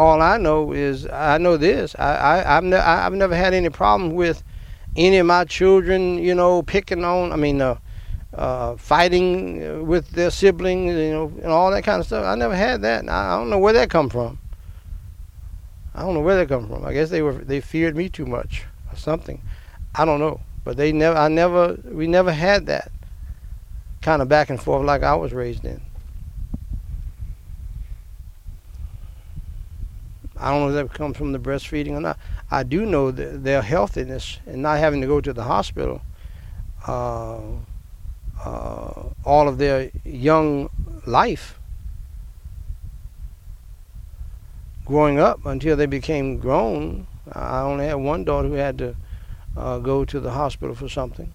[SPEAKER 1] All I know is I know this. I, I I've, ne- I've never had any problem with any of my children, you know, picking on. I mean, uh, uh, fighting with their siblings, you know, and all that kind of stuff. I never had that. I, I don't know where that come from. I don't know where that come from. I guess they were they feared me too much or something. I don't know. But they never. I never. We never had that kind of back and forth like I was raised in. I don't know if that comes from the breastfeeding or not. I do know that their healthiness and not having to go to the hospital uh, uh, all of their young life growing up until they became grown. I only had one daughter who had to uh, go to the hospital for something,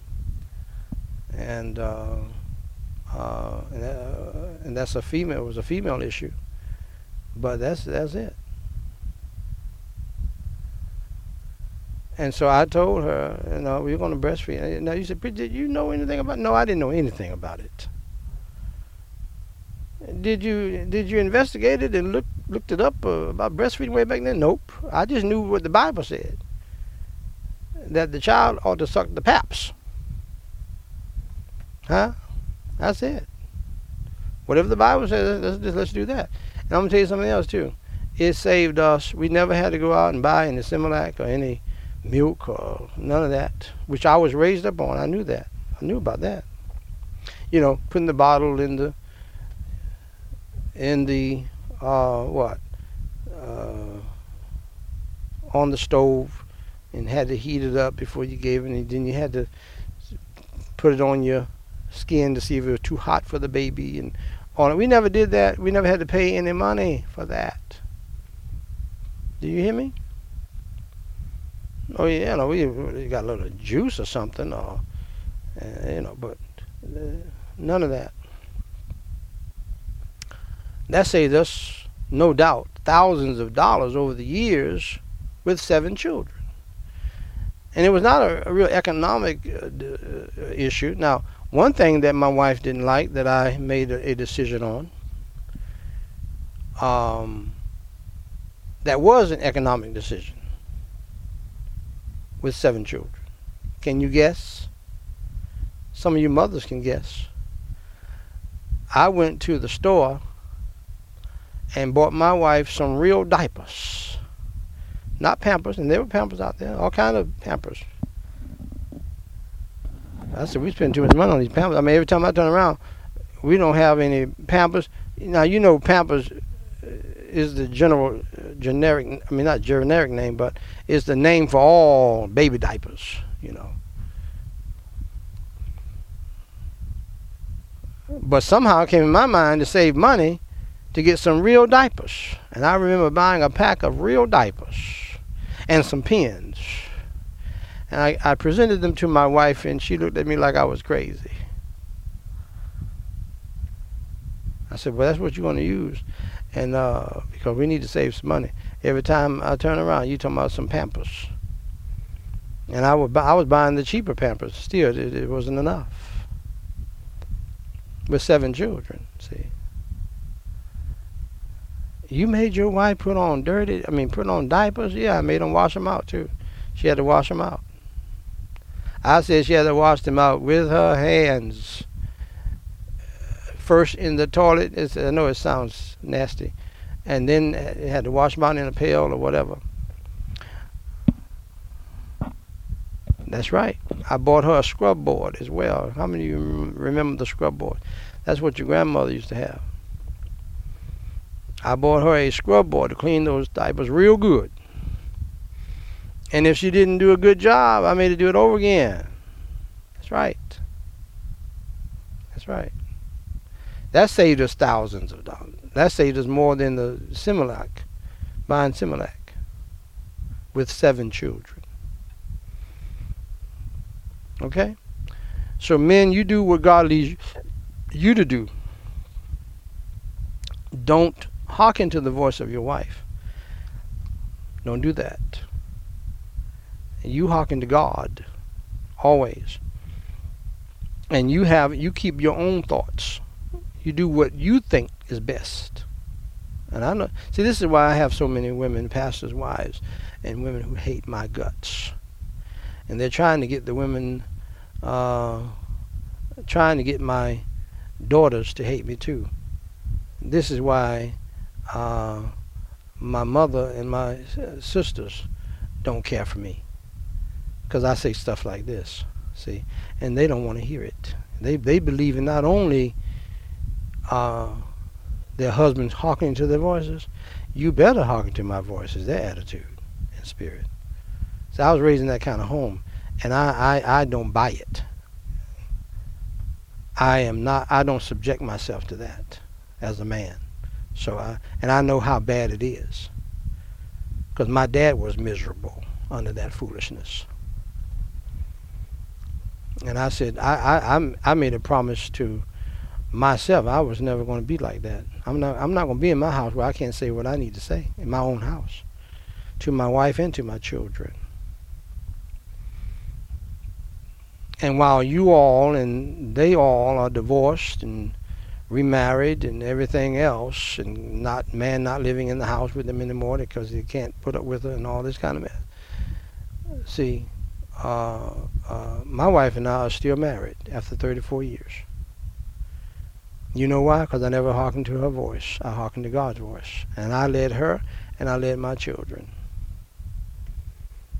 [SPEAKER 1] and uh, uh, and, uh, and that's a female. It was a female issue, but that's that's it. And so I told her, you know, we're going to breastfeed. Now you said, did you know anything about? It? No, I didn't know anything about it. Did you did you investigate it and look looked it up uh, about breastfeeding way back then? Nope. I just knew what the Bible said. That the child ought to suck the paps. Huh? That's it. Whatever the Bible says, let's, let's, let's do that. And I'm gonna tell you something else too. It saved us. We never had to go out and buy any Similac or any milk or none of that, which I was raised up on. I knew that. I knew about that. You know, putting the bottle in the in the uh, what uh, on the stove and had to heat it up before you gave it. And then you had to put it on your skin to see if it was too hot for the baby and on it. We never did that. We never had to pay any money for that. Do you hear me? Oh yeah, you know, we, we got a little juice or something, or uh, you know, but uh, none of that. That saved us, no doubt, thousands of dollars over the years with seven children. And it was not a, a real economic uh, d- uh, issue. Now, one thing that my wife didn't like that I made a, a decision on um, that was an economic decision with seven children. Can you guess? Some of you mothers can guess. I went to the store and bought my wife some real diapers. Not Pampers, and there were Pampers out there, all kind of Pampers. I said, we spend too much money on these Pampers. I mean, every time I turn around, we don't have any Pampers. Now, you know Pampers uh, is the general generic I mean not generic name but is the name for all baby diapers you know. But somehow it came in my mind to save money to get some real diapers. And I remember buying a pack of real diapers and some pins and I, I presented them to my wife and she looked at me like I was crazy. I said well that's what you're going to use and uh, because we need to save some money. Every time I turn around, you talking about some Pampers, and I would I was buying the cheaper Pampers. Still, it, it wasn't enough. With seven children, see. You made your wife put on dirty. I mean, put on diapers. Yeah, I made them wash them out too. She had to wash them out. I said she had to wash them out with her hands first in the toilet. It's, I know it sounds nasty, and then it had to wash out in a pail or whatever. That's right. I bought her a scrub board as well. How many of you remember the scrub board? That's what your grandmother used to have. I bought her a scrub board to clean those diapers real good. And if she didn't do a good job, I made her do it over again. That's right. That's right. That saved us thousands of dollars. That saved us more than the Similac, buying Similac with seven children. Okay? So, men, you do what God leads you to do. Don't hearken to the voice of your wife. Don't do that. You hearken to God always. And you have you keep your own thoughts you do what you think is best. And I know. See, this is why I have so many women, pastors' wives, and women who hate my guts. And they're trying to get the women, uh, trying to get my daughters to hate me too. This is why uh, my mother and my sisters don't care for me. Because I say stuff like this, see, and they don't want to hear it. They they believe in not only uh, their husbands hearkening to their voices, you better hearken to my voice is their attitude and spirit. So I was raised in that kind of home, and I, I, I don't buy it. I am not. I don't subject myself to that as a man. So I and I know how bad it is. Because my dad was miserable under that foolishness. And I said, I, I, I, I made a promise to myself. I was never going to be like that. I'm not, I'm not going to be in my house where I can't say what I need to say in my own house to my wife and to my children. And while you all and they all are divorced and remarried and everything else, and not man not living in the house with them anymore because he can't put up with her and all this kind of mess. See, uh, uh, my wife and I are still married after 34 years. You know why? Because I never hearkened to her voice. I hearkened to God's voice. And I led her and I led my children.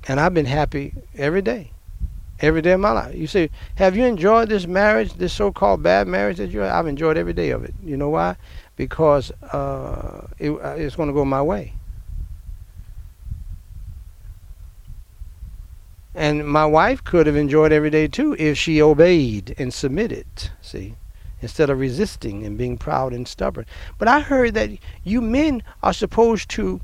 [SPEAKER 1] And I've been happy every day every day of my life. You say, have you enjoyed this marriage, this so-called bad marriage that you have? I've enjoyed every day of it. You know why? Because uh, it, uh, it's going to go my way. And my wife could have enjoyed every day too if she obeyed and submitted, see, instead of resisting and being proud and stubborn. But I heard that you men are supposed to,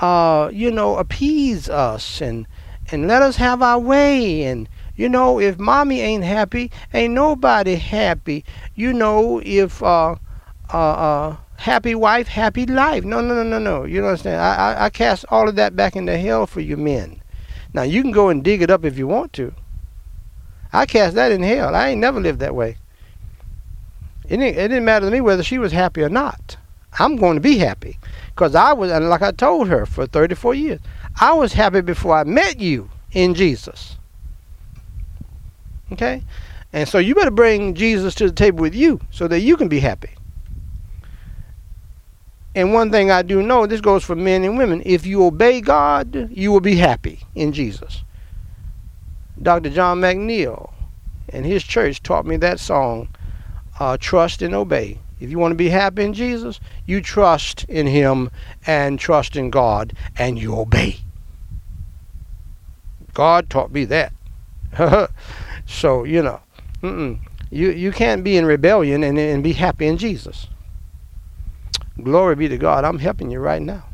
[SPEAKER 1] uh, you know, appease us and, and let us have our way and you know, if mommy ain't happy, ain't nobody happy. You know, if uh, uh, uh, happy wife, happy life. No, no, no, no, no. You understand? I, I, I cast all of that back into hell for you men. Now you can go and dig it up if you want to. I cast that in hell. I ain't never lived that way. It didn't, it didn't matter to me whether she was happy or not. I'm going to be happy. Because I was, and like I told her for 34 years, I was happy before I met you in Jesus. Okay? And so you better bring Jesus to the table with you so that you can be happy. And one thing I do know, this goes for men and women, if you obey God, you will be happy in Jesus. Dr. John McNeil and his church taught me that song, uh, Trust and Obey. If you want to be happy in Jesus, you trust in Him and trust in God and you obey. God taught me that. <laughs> So, you know, you, you can't be in rebellion and, and be happy in Jesus. Glory be to God. I'm helping you right now.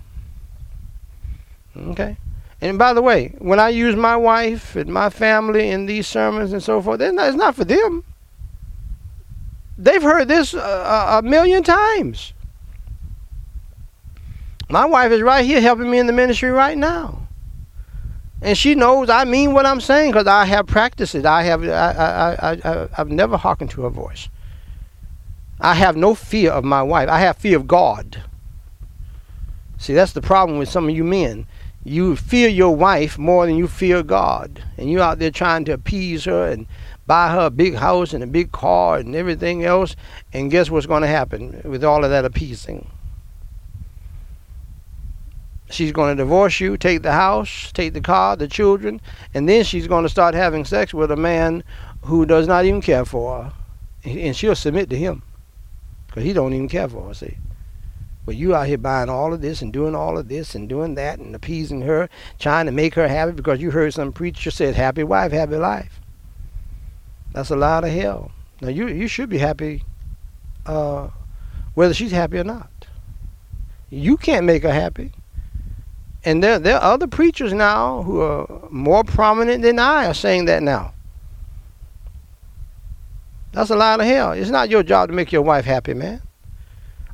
[SPEAKER 1] Okay? And by the way, when I use my wife and my family in these sermons and so forth, it's not for them. They've heard this a, a million times. My wife is right here helping me in the ministry right now. And she knows I mean what I'm saying because I have practiced it. I have I, I, I, I've never hearkened to her voice. I have no fear of my wife. I have fear of God. See, that's the problem with some of you men. You fear your wife more than you fear God. And you're out there trying to appease her and buy her a big house and a big car and everything else. And guess what's going to happen with all of that appeasing? She's going to divorce you, take the house, take the car, the children, and then she's going to start having sex with a man who does not even care for her. And she'll submit to him because he don't even care for her, see. But you out here buying all of this and doing all of this and doing that and appeasing her, trying to make her happy because you heard some preacher said, happy wife, happy life. That's a lot of hell. Now, you, you should be happy uh, whether she's happy or not. You can't make her happy. And there, there are other preachers now who are more prominent than I are saying that now. That's a lot of hell. It's not your job to make your wife happy, man.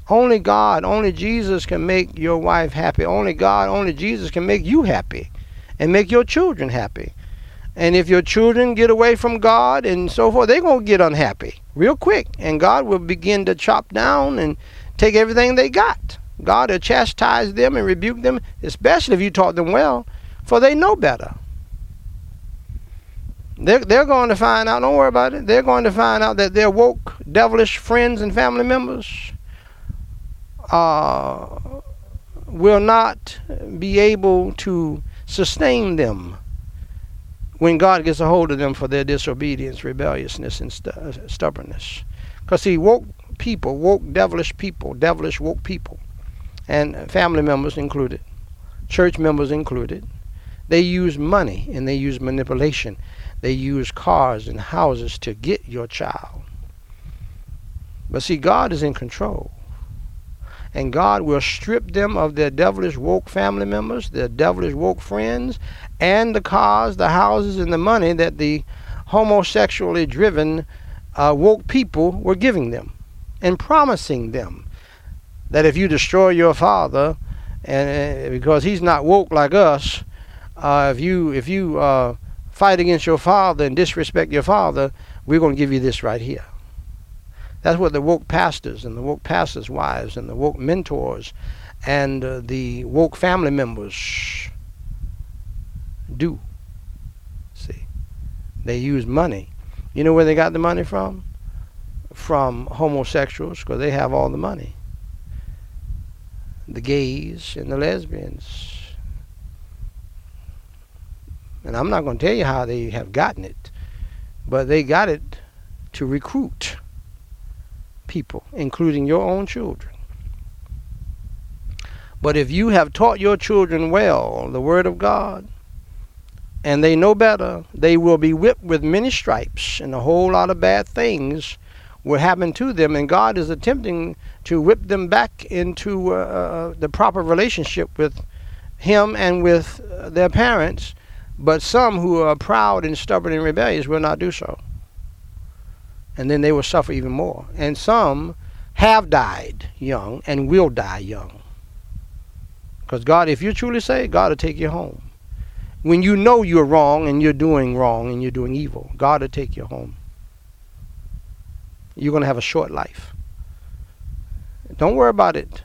[SPEAKER 1] Only God, only Jesus can make your wife happy. Only God, only Jesus can make you happy and make your children happy. And if your children get away from God and so forth, they're going to get unhappy real quick. And God will begin to chop down and take everything they got. God will chastise them and rebuke them, especially if you taught them well, for they know better. They're, they're going to find out, don't worry about it, they're going to find out that their woke, devilish friends and family members uh, will not be able to sustain them when God gets a hold of them for their disobedience, rebelliousness, and st- uh, stubbornness. Because see, woke people, woke devilish people, devilish woke people, and family members included, church members included, they use money and they use manipulation. They use cars and houses to get your child. But see, God is in control. And God will strip them of their devilish woke family members, their devilish woke friends, and the cars, the houses, and the money that the homosexually driven uh, woke people were giving them and promising them that if you destroy your father, and uh, because he's not woke like us, uh, if you if you uh, fight against your father and disrespect your father, we're going to give you this right here. That's what the woke pastors and the woke pastors' wives and the woke mentors and uh, the woke family members do. See, they use money. You know where they got the money from? From homosexuals, because they have all the money. The gays and the lesbians. And I'm not going to tell you how they have gotten it, but they got it to recruit people, including your own children. But if you have taught your children well the Word of God, and they know better, they will be whipped with many stripes, and a whole lot of bad things will happen to them. And God is attempting to whip them back into uh, uh the proper relationship with Him and with uh, their parents. But some who are proud and stubborn and rebellious will not do so and then they will suffer even more. And some have died young and will die young. Because God, if you truly say, God will take you home. When you know you're wrong and you're doing wrong and you're doing evil, God will take you home. You're going to have a short life. Don't worry about it,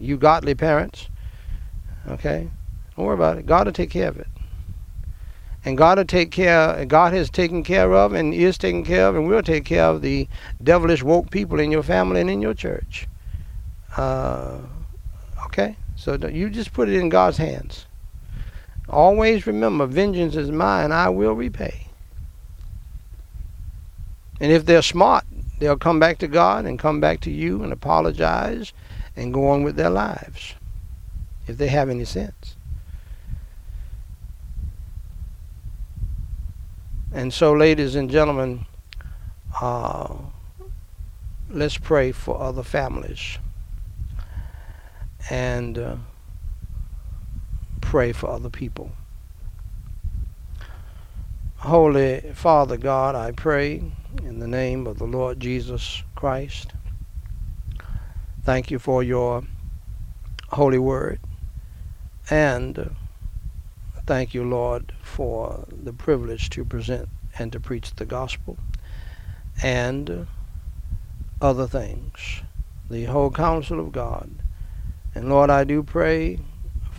[SPEAKER 1] you godly parents. Okay? Don't worry about it. God will take care of it and God will take care. God has taken care of and is taking care of and will take care of the devilish woke people in your family and in your church. Uh, okay, so you just put it in God's hands. Always remember, vengeance is mine; I will repay. And if they're smart, they'll come back to God and come back to you and apologize and go on with their lives if they have any sense. And so, ladies and gentlemen, uh, let's pray for other families and uh, pray for other people. Holy Father God, I pray in the name of the Lord Jesus Christ. Thank you for your holy word. And thank you, Lord, for the privilege to present and to preach the gospel and other things, the whole counsel of God. And Lord, I do pray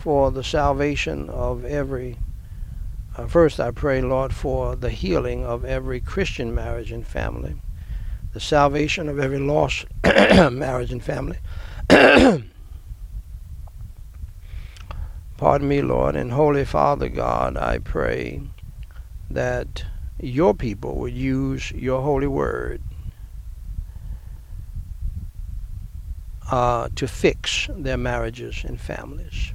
[SPEAKER 1] for the salvation of every. Uh, first, I pray, Lord, for the healing of every Christian marriage and family, the salvation of every lost <coughs> marriage and family. <coughs> Pardon me, Lord, and Holy Father God, I pray that your people would use your holy word uh, to fix their marriages and families,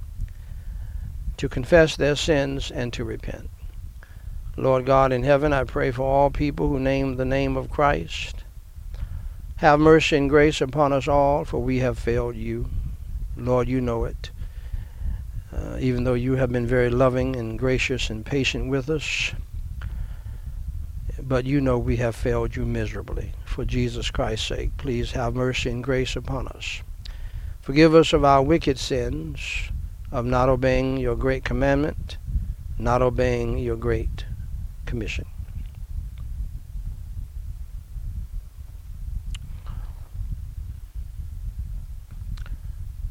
[SPEAKER 1] to confess their sins and to repent. Lord God in heaven, I pray for all people who name the name of Christ. Have mercy and grace upon us all, for we have failed you. Lord, you know it. Uh, even though you have been very loving and gracious and patient with us, but you know we have failed you miserably. For Jesus Christ's sake, please have mercy and grace upon us. Forgive us of our wicked sins, of not obeying your great commandment, not obeying your great commission.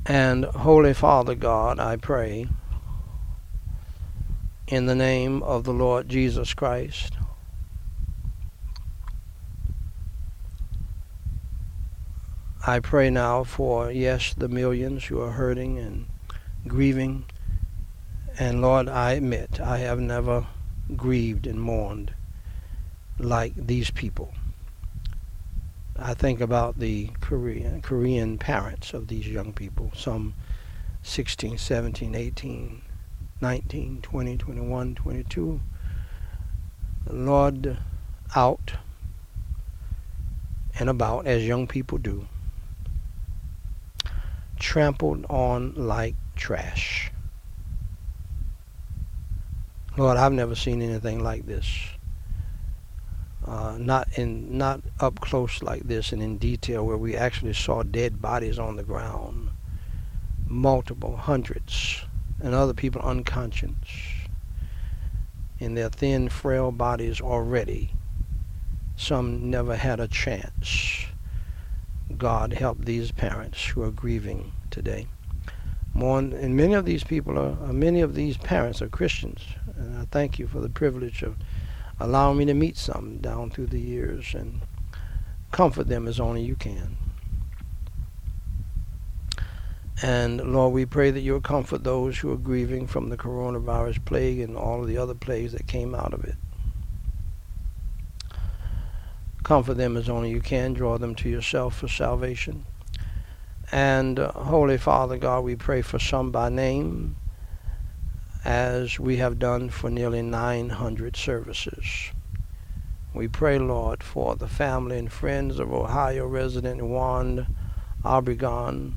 [SPEAKER 1] And Holy Father God, I pray in the name of the Lord Jesus Christ. I pray now for, yes, the millions who are hurting and grieving. And Lord, I admit I have never grieved and mourned like these people. I think about the Korean, Korean parents of these young people, some 16, 17, 18, 19, 20, 21, 22. Lord, out and about as young people do, trampled on like trash. Lord, I've never seen anything like this. Uh, not in not up close like this and in detail where we actually saw dead bodies on the ground. Multiple hundreds and other people unconscious. In their thin frail bodies already. Some never had a chance. God help these parents who are grieving today and many of these people are uh, many of these parents are christians and i thank you for the privilege of allowing me to meet some down through the years and comfort them as only you can. And Lord, we pray that you'll comfort those who are grieving from the coronavirus plague and all of the other plagues that came out of it. Comfort them as only you can. Draw them to yourself for salvation. And uh, Holy Father God, we pray for some by name as we have done for nearly 900 services. We pray, Lord, for the family and friends of Ohio resident Juan Obregon.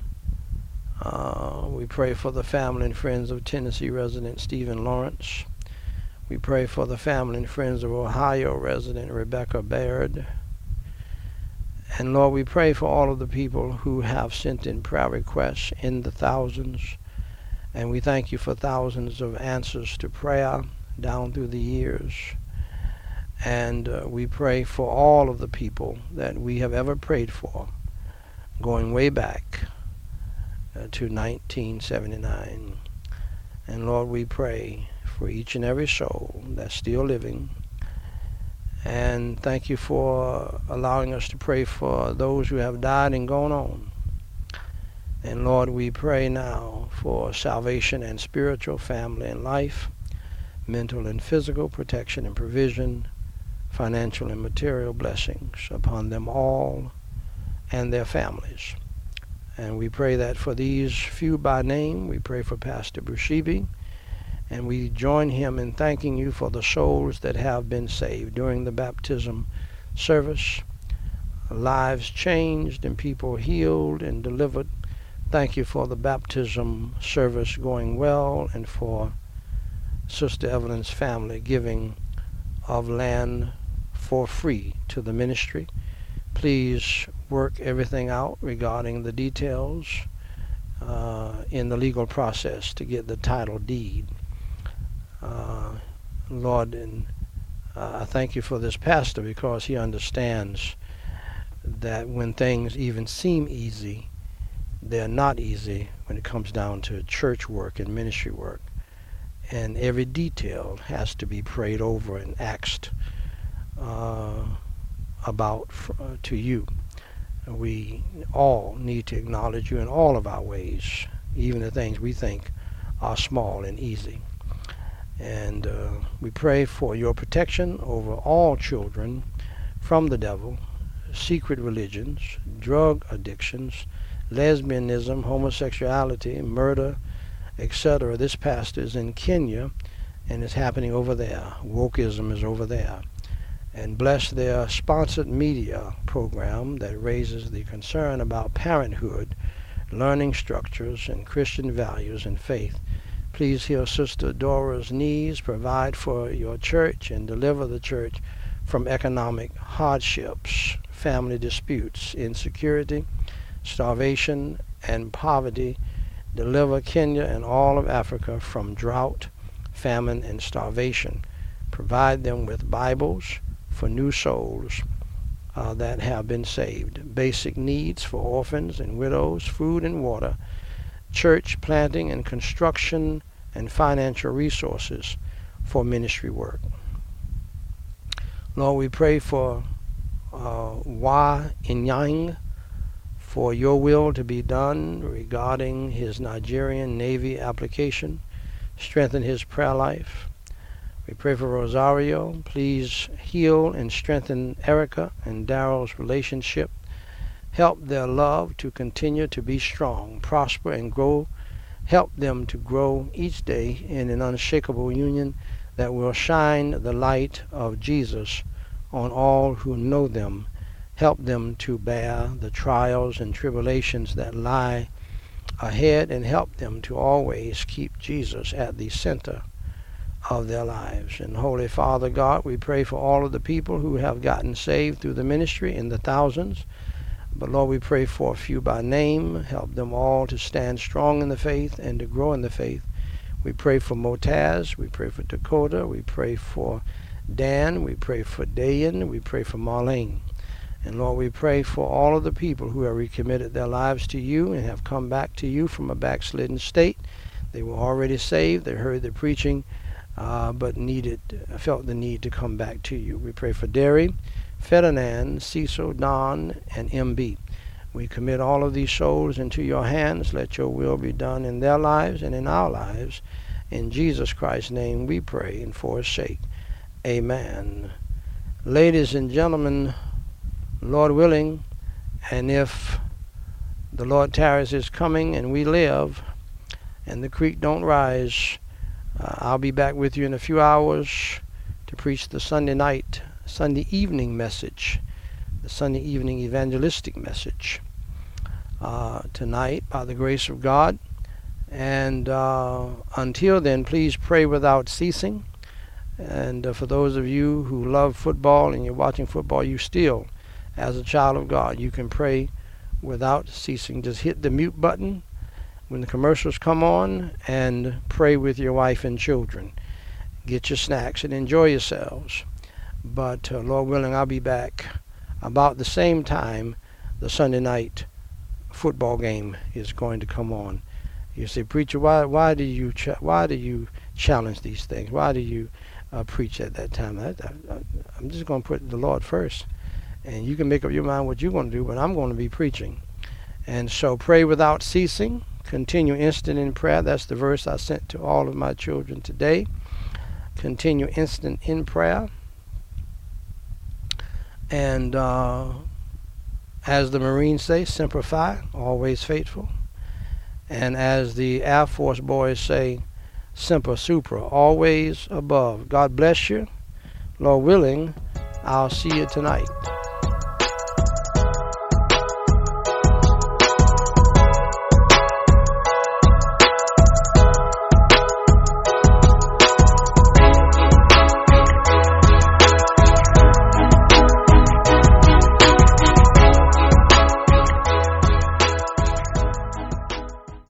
[SPEAKER 1] Uh, we pray for the family and friends of Tennessee resident Stephen Lawrence. We pray for the family and friends of Ohio resident Rebecca Baird. And Lord, we pray for all of the people who have sent in prayer requests in the thousands and we thank you for thousands of answers to prayer down through the years. And uh, we pray for all of the people that we have ever prayed for, going way back uh, to 1979. And Lord, we pray for each and every soul that's still living. And thank you for allowing us to pray for those who have died and gone on. And Lord, we pray now for salvation and spiritual, family and life, mental and physical protection and provision, financial and material blessings upon them all and their families. And we pray that for these few by name, we pray for Pastor Bushibi, and we join him in thanking you for the souls that have been saved during the baptism service, lives changed and people healed and delivered Thank you for the baptism service going well and for Sister Evelyn's family giving of land for free to the ministry. Please work everything out regarding the details uh, in the legal process to get the title deed. Uh, Lord, and uh, I thank you for this pastor because he understands that when things even seem easy, they're not easy when it comes down to church work and ministry work. And every detail has to be prayed over and asked uh, about uh, to you. We all need to acknowledge you in all of our ways, even the things we think are small and easy. And uh, we pray for your protection over all children from the devil, secret religions, drug addictions, lesbianism, homosexuality, murder, etc. This pastor is in Kenya and it's happening over there. Wokeism is over there. And bless their sponsored media program that raises the concern about parenthood, learning structures, and Christian values and faith. Please heal Sister Dora's needs, provide for your church, and deliver the church from economic hardships, family disputes, insecurity, starvation, and poverty, deliver Kenya and all of Africa from drought, famine, and starvation. Provide them with Bibles for new souls uh, that have been saved, basic needs for orphans and widows, food and water, church planting and construction and financial resources for ministry work. Lord, we pray for uh, Wah Inyang for your will to be done regarding his Nigerian Navy application. Strengthen his prayer life. We pray for Rosario. Please heal and strengthen Erica and Daryl's relationship. Help their love to continue to be strong, prosper, and grow. Help them to grow each day in an unshakable union that will shine the light of Jesus on all who know them. Help them to bear the trials and tribulations that lie ahead and help them to always keep Jesus at the center of their lives. And Holy Father God, we pray for all of the people who have gotten saved through the ministry in the thousands. But Lord, we pray for a few by name. Help them all to stand strong in the faith and to grow in the faith. We pray for Motaz. We pray for Dakota. We pray for Dan. We pray for Dayan. We pray for Marlene. And Lord, we pray for all of the people who have recommitted their lives to you and have come back to you from a backslidden state. They were already saved. They heard the preaching, uh, but needed, felt the need to come back to you. We pray for Derry, Ferdinand, Cecil, Don, and MB. We commit all of these souls into your hands. Let your will be done in their lives and in our lives. In Jesus Christ's name we pray and for his sake. Amen. Ladies and gentlemen, Lord willing, and if the Lord tarries his coming and we live and the creek don't rise, uh, I'll be back with you in a few hours to preach the Sunday night, Sunday evening message the Sunday evening evangelistic message uh, tonight by the grace of God. And uh, until then, please pray without ceasing. And uh, for those of you who love football and you're watching football, you still, as a child of God, you can pray without ceasing. Just hit the mute button when the commercials come on and pray with your wife and children. Get your snacks and enjoy yourselves. But uh, Lord willing, I'll be back about the same time the Sunday night football game is going to come on. You say, preacher, why why do you ch- why do you challenge these things? Why do you uh, preach at that time? I, am just going to put the Lord first, and you can make up your mind what you're going to do. But I'm going to be preaching, and so pray without ceasing. Continue instant in prayer. That's the verse I sent to all of my children today. Continue instant in prayer. And uh, as the Marines say, Semper Fi, always faithful. And as the Air Force boys say, Semper Supra, always above. God bless you. Lord willing, I'll see you tonight.